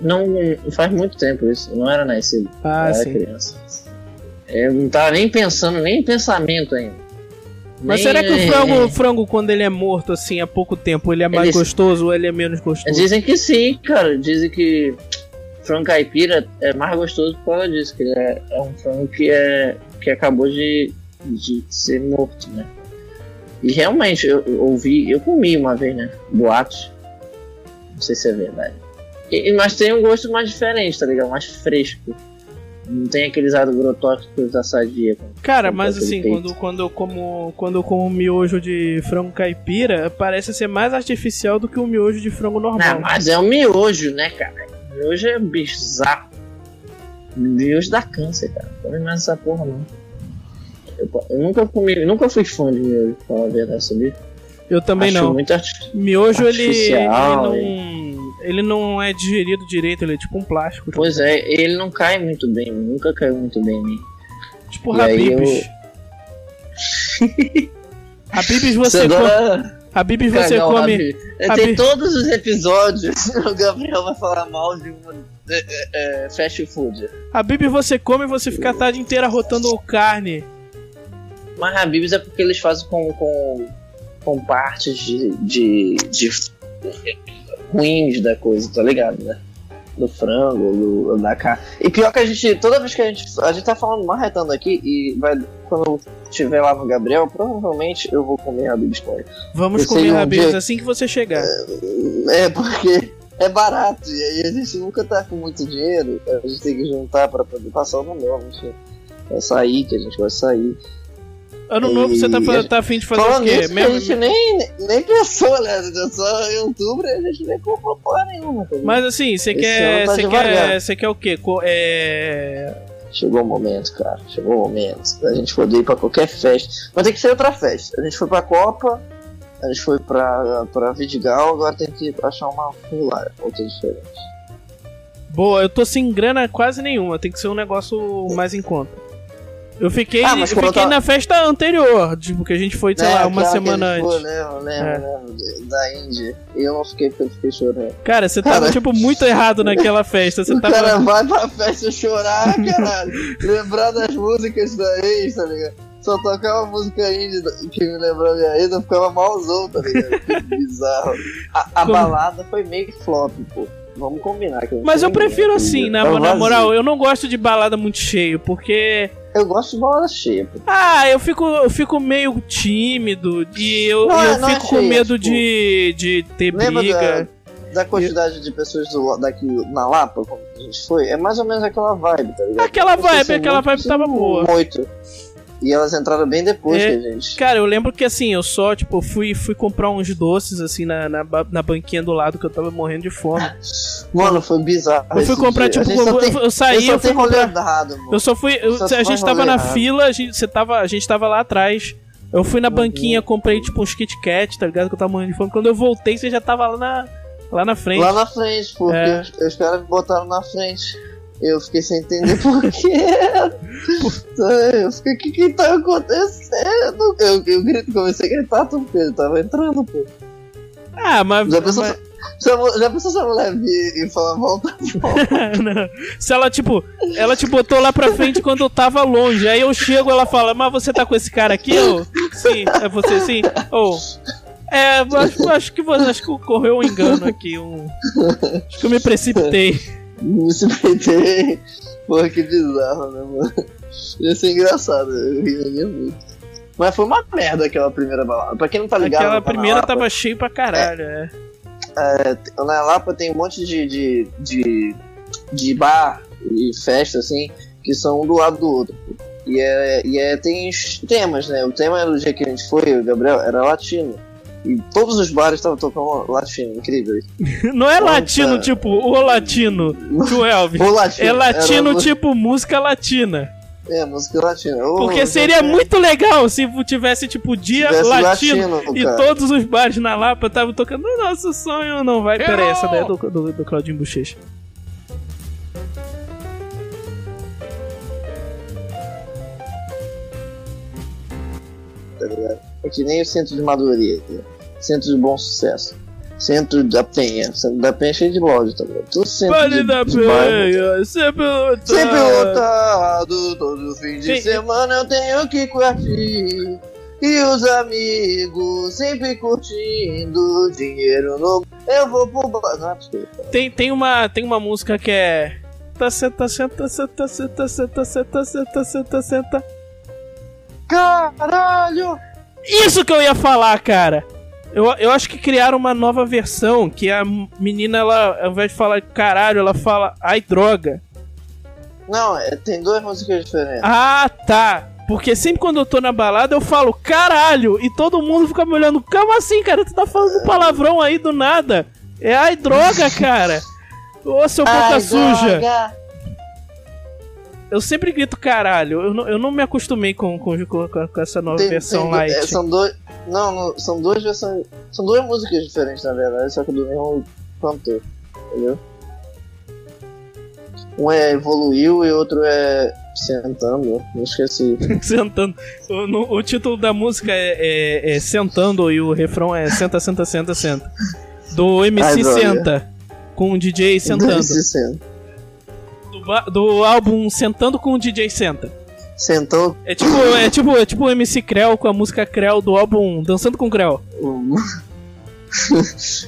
Não, faz muito tempo isso. Não era nascido. Ah, era sim. criança. Eu não tava nem pensando, nem em pensamento ainda. Mas Nem- será que o frango, o frango, quando ele é morto assim há pouco tempo, ele é mais gostoso ou ele é menos gostoso? Dizem que sim, cara. Dizem que frango caipira é mais gostoso por causa disso. Que é, é um frango que, é, que acabou de, de ser morto, né? E realmente, eu, eu ouvi, eu comi uma vez, né? Boatos. Não sei se é verdade. E- mas tem um gosto mais diferente, tá ligado? Mais fresco. Não tem aqueles agrotóxicos da sadia. Cara, mas aquele assim, peito. quando, quando, eu como, quando eu como miojo de frango caipira, parece ser mais artificial do que o miojo de frango normal. Não, mas é um miojo, né, cara? Miojo é bizarro. Miojo dá câncer, cara. Não come mais essa porra, não. Eu, eu nunca comi, nunca fui fã de miojo, pra falar a verdade, sabia? Eu também Acho não. muito arti- Miojo, ele, ele, artificial, não, ele não é digerido direito, ele é tipo um plástico. Pois é, ele não cai muito bem, nunca caiu muito bem em mim. Tipo E Habibs. Habibs você Você come. Habibs você come. Habib. Habib- Tem todos os episódios, o Gabriel vai falar mal de uma é, é, é, fast food. Habibs você come e você fica a tarde inteira rotando carne. Mas Habibs é porque eles fazem com, com, com partes de, de, de ruins da coisa, tá ligado, né? Do frango, do, da carne. E pior que a gente, toda vez que a gente. A gente tá falando marretando aqui e vai. Quando eu estiver lá no Gabriel, provavelmente eu vou comer Habibs com ele. Vamos Eu comer um dia- assim que você chegar. É, porque é barato e aí a gente nunca tá com muito dinheiro, a gente tem que juntar pra poder passar o nome, enfim. É sair, que a gente vai sair. Ano novo você tá, tá afim de fazer Falando o quê? nisso, Mesmo- a gente nem, nem pensou, né? Só em outubro e a gente nem comprou porra nenhuma. tá? Mas assim, você quer. tá Você quer. Você quer o quê? Co- É. Chegou o momento, cara. Chegou o momento da gente poder ir pra qualquer festa. Mas tem que ser outra festa. A gente foi pra Copa, A gente foi pra, pra Vidigal, agora tem que achar uma lá, outra diferente. Boa, eu tô sem grana quase nenhuma, tem que ser um negócio mais em conta. Eu fiquei, Ah, eu fiquei na festa anterior, tipo, que a gente foi, sei Né, lá, uma semana a gente foi, antes. Lembro, lembro, É. lembro, da Índia. E eu não fiquei porque eu fiquei chorando. Cara, você tava, Cara. tipo, muito errado naquela festa. Você tava. cara vai pra festa chorar, caralho. Lembrar das músicas da ex, tá ligado? Só tocava música indie que me lembrava minha ex, eu ficava malzão, tá ligado? Que bizarro. A, a balada foi meio flop, pô. Vamos combinar. Que Mas eu prefiro assim, na, Tava na vazio. moral, eu não gosto de balada muito cheio, porque. Eu gosto de balada cheia, pô. Ah, eu fico, eu fico meio tímido e eu, Não eu não é fico com medo tipo, de, de ter briga. da, da quantidade de pessoas do, daqui na Lapa, como a gente foi? É mais ou menos aquela vibe, tá ligado? Aquela vibe, aquela muito, vibe tava boa. Muito. E elas entraram bem depois É. que a gente. Cara, eu lembro que assim, eu só, tipo, fui, fui comprar uns doces, assim, na, na, na banquinha do lado, que eu tava morrendo de fome. Mano, foi bizarro. Eu fui comprar, dia. tipo, eu, tem- eu saí, só eu fui comprar. errado, mano. Eu só fui. eu- Só a gente tava na errado. fila, a gente, você tava, a gente tava lá atrás. Eu fui na banquinha, comprei, tipo, uns Kit Kat, tá ligado? Que eu tava morrendo de fome. Quando eu voltei, você já tava lá na, lá na frente. Lá na frente, porque É. os caras me botaram na frente. Eu fiquei sem entender por quê. eu fiquei, o que que tá acontecendo? Eu, eu grito, comecei a gritar, porque ele tava entrando, pô. Ah, mas. Já pensou, mas- se, a já pensou se a mulher vir e falar, volta, volta? Se ela, tipo, ela te botou lá pra frente quando eu tava longe. Aí eu chego ela fala, mas você tá com esse cara aqui? Eu, sim, é você sim? Ou. É, eu acho, acho que você acho que ocorreu um engano aqui. Um, acho que eu me precipitei. Me suspeitei. Porra, que bizarro, né, mano? Ia ser engraçado, eu ria muito. Mas foi uma merda aquela primeira balada. Pra quem não tá ligado, Aquela na primeira Lapa, tava cheio pra caralho, é. é, na Lapa tem um monte de, de, de, de bar e festa, assim, que são um do lado do outro. E, é, e é, tem temas, né? O tema do dia que a gente foi, o Gabriel, era latino. E todos os bares estavam tocando latino, incrível. Não é Nossa. latino, tipo, o latino, tio Elvis. O latino. É latino, era- tipo, música latina. É, música latina. Ô, Porque seria gente, muito legal se tivesse, tipo, dia tivesse latino. latino, E todos os bares na Lapa estavam tocando o nosso sonho não vai. Pera aí, essa daí é do, do, do Claudinho Bochecha. tá ligado? É que nem o centro de Madureira, centro de bom sucesso, centro da Penha, centro da Penha é cheio de loja, tá ligado? Todo centro Vale de, da de bairro. penha, sempre lotado. Sempre lotado, todo fim de Sim. semana eu tenho que curtir. E os amigos sempre curtindo, dinheiro no. Eu vou pro. Não. Tem, tem, uma, tem uma música que é. Tá, senta, senta, senta, senta, senta, senta, senta, senta, senta. Caralho! Isso que eu ia falar, cara. Eu, eu acho que criaram uma nova versão que a menina, ela, ao invés de falar caralho, ela fala ai droga. Não, é, tem duas músicas diferentes. Ah, tá. Porque sempre quando eu tô na balada eu falo caralho e todo mundo fica me olhando. Como assim, cara? Tu tá falando palavrão aí do nada? É ai droga, cara. Ô, seu boca Ai, suja. Eu sempre grito caralho. Eu não, eu não me acostumei com, com, com, com essa nova Tem- versão tem- light. é, são dois. Não, não, são duas versões. São duas músicas diferentes, na verdade, só que do mesmo cantor. Entendeu? Um é Evoluiu e outro é Sentando. Não esqueci. Sentando. O, no- o título da música é, é- é Sentando e o refrão é Senta, Senta, Senta, Senta. Do MC Ai. Senta. Com o DJ Sentando. Do, ba- do álbum Sentando com o DJ Senta. Sentou. É tipo, é tipo, é tipo o MC Creu com a música Creu do álbum Dançando com Creu.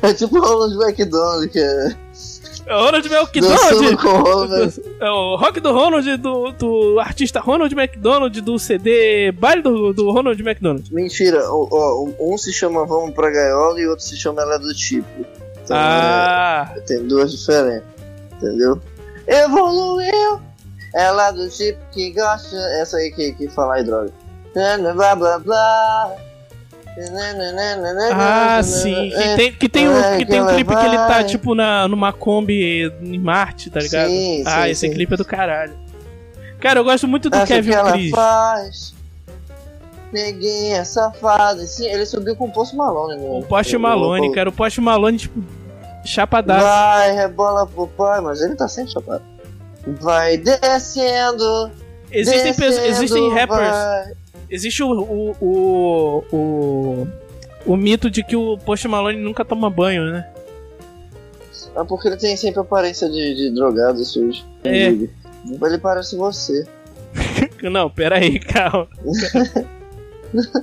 é tipo o Ronald McDonald, que é. É o Ronald McDonald. com Ronald. É o rock do Ronald, do, do artista Ronald McDonald, do CD Baile do, do Ronald McDonald. Mentira, um se chama Vamos pra Gaiola e outro se chama Ela é do Tipo. Então, Ah, é, tem duas diferentes. Entendeu? Evoluiu! Ela é do tipo que gosta. Essa aí que, que fala aí, droga. Blá blá blá. ah, sim. Que tem, que tem, um, É, que tem um clipe que ele tá, tipo, na, numa Kombi em Marte, tá ligado? Sim, ah, sim, esse sim. clipe é do caralho. Cara, eu gosto muito do Essa Kevin que Chris. faz. Neguinho é safado. Sim, ele subiu com o Post Malone, né? O Post Malone, cara. O Post Malone, tipo, chapadaço. Vai, rebola pro pai, mas ele tá sempre chapado. Vai descendo. Existem, descendo, existem rappers. vai. Existe o, o, o, o, o mito de que o Post Malone nunca toma banho, né? É porque ele tem sempre aparência de, de drogado sujo. É. Ele parece você. Não, pera aí, calma.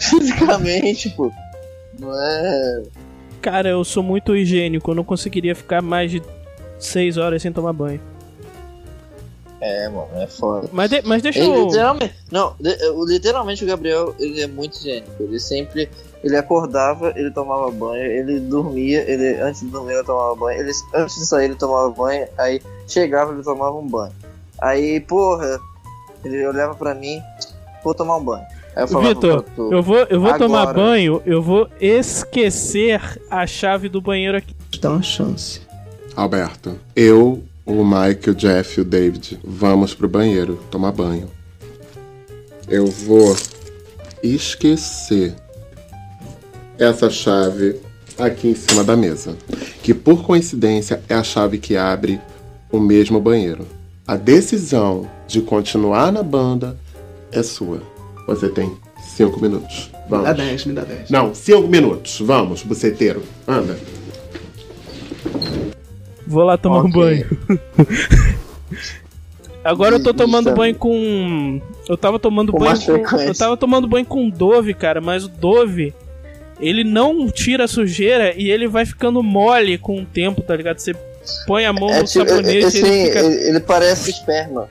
Fisicamente, pô. Não é. Cara, eu sou muito higiênico, eu não conseguiria ficar mais de 6 horas sem tomar banho. É, mano, é foda. Mas, de- mas deixa Ele eu. literalmente. Não, literalmente o Gabriel, ele é muito higiênico. Ele sempre. Ele acordava, ele tomava banho, ele dormia, ele antes de dormir ele tomava banho, ele, antes de sair ele tomava banho, aí chegava ele tomava um banho. Aí, porra, ele olhava pra mim, vou tomar um banho. Eu Vitor, tu, eu vou, eu vou tomar banho, eu vou esquecer a chave do banheiro aqui. Dá uma chance. Alberto, eu, o Mike, o Jeff e o David vamos pro banheiro tomar banho. Eu vou esquecer essa chave aqui em cima da mesa, que por coincidência é a chave que abre o mesmo banheiro. A decisão de continuar na banda é sua. Você tem cinco minutos. Me Vamos. dá 10, me dá 10. Não, cinco minutos. Vamos, buceteiro. Anda. Vou lá tomar um Ok. banho. Agora eu tô tomando é- banho com. Eu tava tomando Com banho com. Eu tava tomando banho com Dove, cara, mas o Dove. Ele não tira a sujeira e ele vai ficando mole com o tempo, tá ligado? Você põe a mão É no tipo, sabonete esse, e ele fica. ele, ele parece esperma.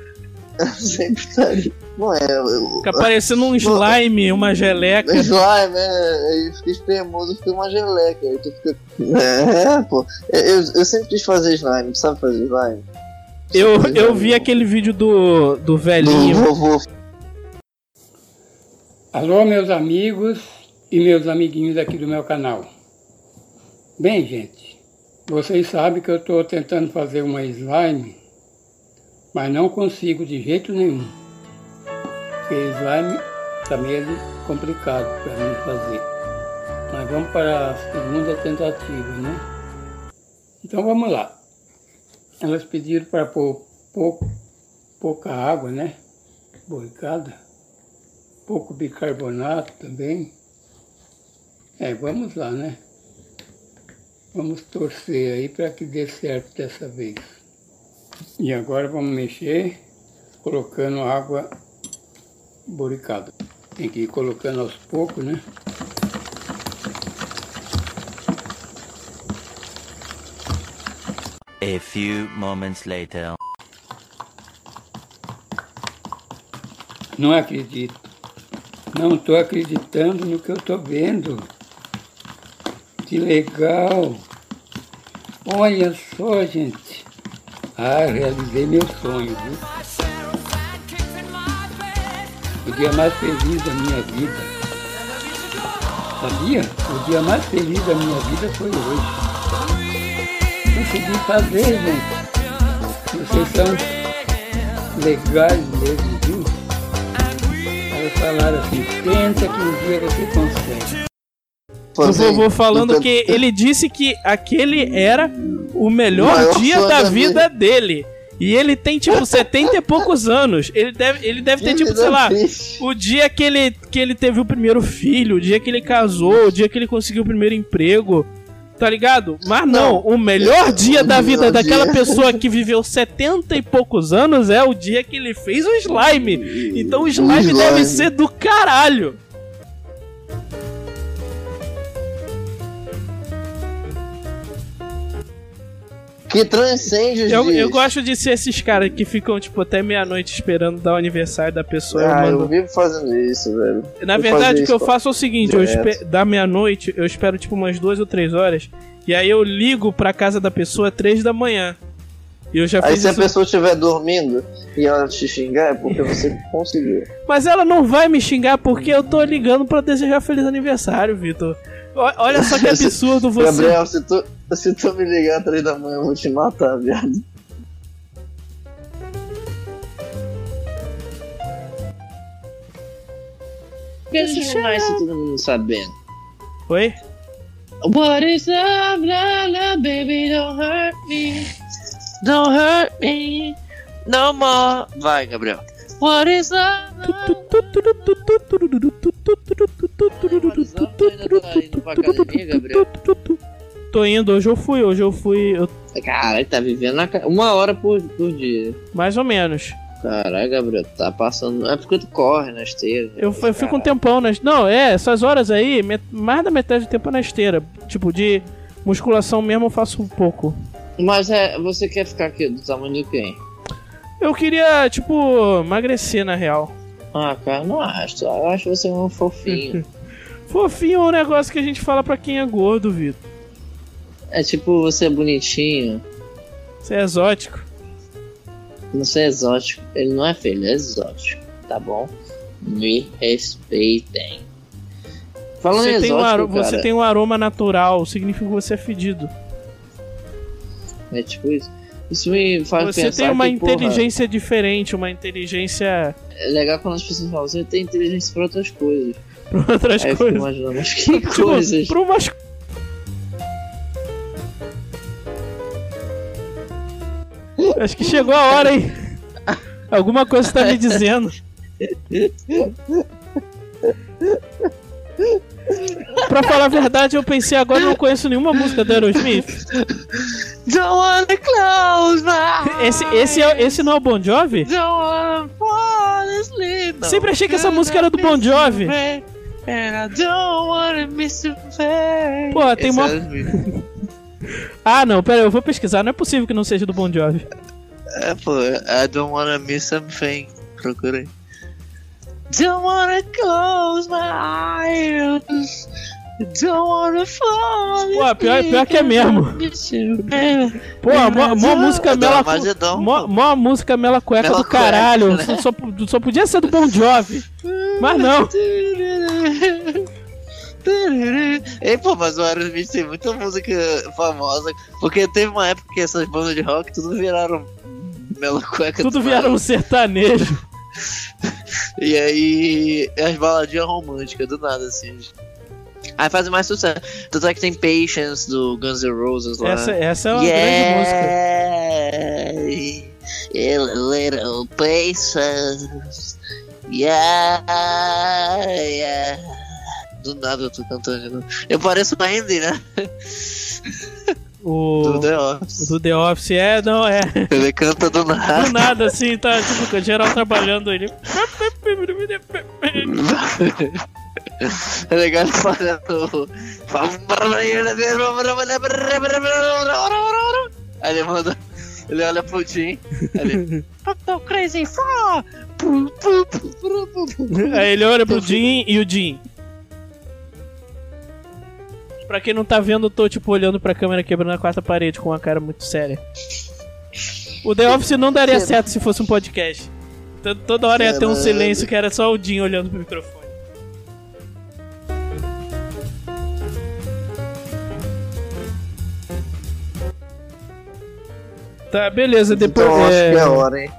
sempre tá ali. Não é. eu- Fica parecendo um slime, uma geleca. Slime, é, aí fica espremoso, fica uma geleca. Aí tu fica. É, pô. Eu, eu sempre quis fazer slime, sabe fazer slime? Eu, fazer eu slime? vi aquele vídeo do, do Do velhinho. vovô. Alô, meus amigos e meus amiguinhos aqui do meu canal. Bem, gente, vocês sabem que eu estou tentando fazer uma slime, mas não consigo de jeito nenhum. Porque slime está meio complicado para mim fazer. Mas vamos para a segunda tentativa, né? Então vamos lá. Elas pediram para pôr pouco, pouca água, né? Boricada pouco bicarbonato também. É, vamos lá, né? Vamos torcer aí para que dê certo dessa vez. E agora vamos mexer colocando água boricada. Tem que ir colocando aos poucos, né? A few moments later. Não acredito. Não estou acreditando no que eu estou vendo. Que legal! Olha só, gente. Ah, realizei meu sonho, viu? O dia mais feliz da minha vida. Sabia? O dia mais feliz da minha vida foi hoje. Consegui fazer, gente. Vocês são legais mesmo, viu? Elas falaram assim, tenta que um dia você consegue. O vovô falando que ele disse que aquele era o melhor Maior dia da vida dele. E ele tem, tipo, 70 e poucos anos. Ele deve, ele deve ter, tipo, sei lá, triste. o dia que ele, que ele teve o primeiro filho, o dia que ele casou, o dia que ele conseguiu o primeiro emprego. Tá ligado? Mas não, o melhor dia da vida daquela pessoa que viveu 70 e poucos anos é o dia que ele fez o slime. Então o slime. deve ser do caralho. Que transcende os Eu, dias. eu gosto de ser esses caras que ficam, tipo, até meia-noite esperando dar o aniversário da pessoa. Ah, eu eu mando... vivo fazendo isso, velho. Na eu verdade, o que eu isso, faço é o seguinte: eu espe... da meia-noite, eu espero, tipo, umas duas ou três horas. E aí eu ligo pra casa da pessoa três da manhã. E eu já Aí se a isso. pessoa estiver dormindo e ela te xingar, é porque você conseguiu. Mas ela não vai me xingar porque eu tô ligando pra desejar feliz aniversário, Vitor. Olha só que absurdo você. Gabriel, se tu, se tu me ligar às três da manhã, eu vou te matar, viado. Por que a gente não mais todo mundo sabendo? Oi? What is love, love, love, baby, don't hurt me. Don't hurt me no more. Vai, Gabriel. What is love? indo pra academia, Gabriel? Tô indo, hoje eu fui, hoje eu fui. eu- Caralho, tá vivendo na uma hora por, por dia. mais ou menos. Caralho, Gabriel, tá passando. É porque tu corre na esteira. Eu, eu fico um tempão nas. Não, é, essas horas aí, met- mais da metade do tempo é na esteira. Tipo, de musculação mesmo eu faço um pouco. Mas é, você quer ficar aqui do tamanho de quem? Eu queria, tipo, emagrecer na real. Ah, cara, não acho. Eu acho você um fofinho. Fofinho é um negócio que a gente fala pra quem é gordo, Vitor. É tipo, você é bonitinho. Você é exótico. Você é exótico. Ele não é feio, ele é exótico. Tá bom? Me respeitem. Falando Você tem, um exótico, aro- cara, você tem um aroma natural, significa que você é fedido. É tipo isso. Isso me faz Você pensar tem uma que, porra, inteligência diferente, uma inteligência é legal quando as pessoas falam, você tem inteligência pra outras coisas. pra outras Aí coisas. imaginando, mas que coisas? pra umas Acho que chegou a hora, hein? Alguma coisa você tá me dizendo. Pra falar a verdade, eu pensei agora eu não conheço nenhuma música do Aerosmith. Don't wanna close my Esse, esse, é, esse não é o Bon Jovi? Don't wanna fall asleep. Sempre achei que essa música era do Bon Jovi. And I don't wanna miss you. Pô, tem Esse mó- é. Ah, não, pera, eu vou pesquisar. Não é possível que não seja do Bon Jovi. É, pô, I don't wanna miss something. Procurei. Don't wanna close my eyes. Don't wanna fall Pô, pior, pior que é mesmo. Pô, mó, mó música mela, mó, mó música mela cueca Mela do caralho. cueca, né? Só, só podia ser do Bon Jovi. Mas não. Ei, pô, mas o Aerosmith tem muita música famosa. Porque teve uma época que essas bandas de rock tudo viraram mela cueca. Tudo nada. um sertanejo. E aí, as baladinhas românticas, do nada, assim. Aí fazem mais sucesso. Tanto é que tem Patience do Guns N' Roses lá. Essa, essa é uma grande música. yeah, little patience. Yeah, yeah. Do nada eu tô cantando de novo. Eu pareço uma Andy, né? O Do The Office. do The Office é, não, é. Ele canta do nada. Do nada, assim, tá tipo, geral trabalhando ele. É legal ele fazendo. Aí ele manda. Ele olha pro Jim. Ele. Crazy! Aí ele olha pro Jim e o Jim. Pra quem não tá vendo, eu tô tipo olhando pra câmera quebrando a quarta parede com uma cara muito séria. O The Office não daria certo se fosse um podcast. T- Toda hora ia ter um silêncio que era só o Jim olhando pro microfone. Tá, beleza, depois. Então acho é, que é hora, hein?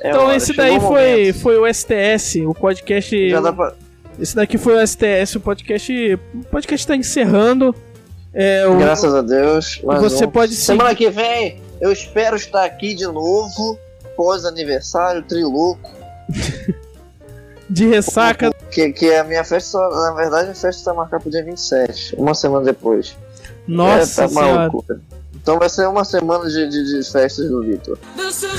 É então hora, esse chegou daí foi, foi o STS, o podcast. Já dá pra. Esse daqui foi o STS, o podcast. O podcast tá encerrando. É, o- Graças a Deus. Você um. pode Semana que vem eu espero estar aqui de novo. Pós aniversário, trilouco. de ressaca. Que, que é a minha festa, só- na verdade, a festa tá marcada pro dia 27, uma semana depois. Nossa é, tá maluco. Então vai ser uma semana de, de, de festas do Vitor.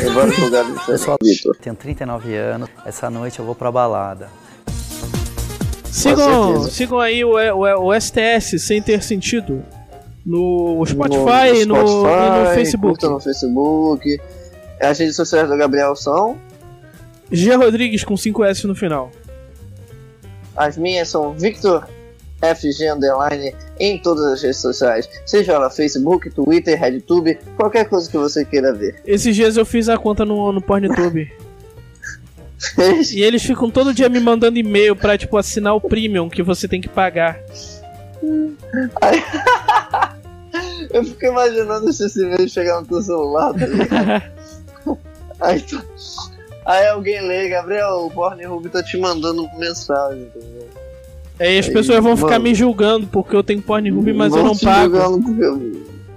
Em vários lugares de festa do Vitor. Tenho 39 anos, essa noite eu vou pra balada. Sigam, sigam aí o, o, o STS sem ter sentido. No Spotify, no, Spotify, e no Facebook. no Facebook. As redes sociais do Gabriel são. G Rodrigues com 5S no final. As minhas são Victor FG Underline em todas as redes sociais. Seja ela Facebook, Twitter, RedTube, qualquer coisa que você queira ver. Esses dias eu fiz a conta no, no Pornhub. e eles ficam todo dia me mandando e-mail pra, tipo, assinar o premium que você tem que pagar. Eu fico imaginando se esse e-mail chegar no teu celular, tá ligado? aí, tu- aí alguém lê, Gabriel, o Pornhub tá te mandando mensagem, entendeu? Aí as Aí, pessoas vão ficar mano. me julgando porque eu tenho Pornhub, mas eu Vão não pago. eu-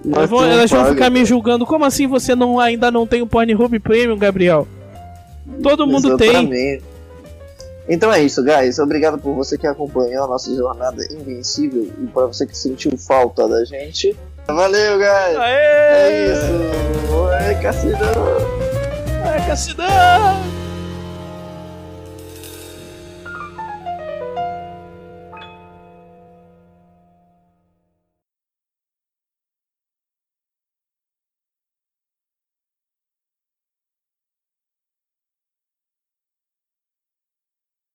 mas Elas vão, elas vão paga. ficar me julgando. Como assim você não, ainda não tem o Pornhub Premium, Gabriel? Todo mundo tem. Exatamente. Então é isso, guys. Obrigado por você que acompanhou a nossa jornada invencível e para você que sentiu falta da gente. Valeu, guys. Aê! É isso. Oi, Cassidão. Ai, Cassidão!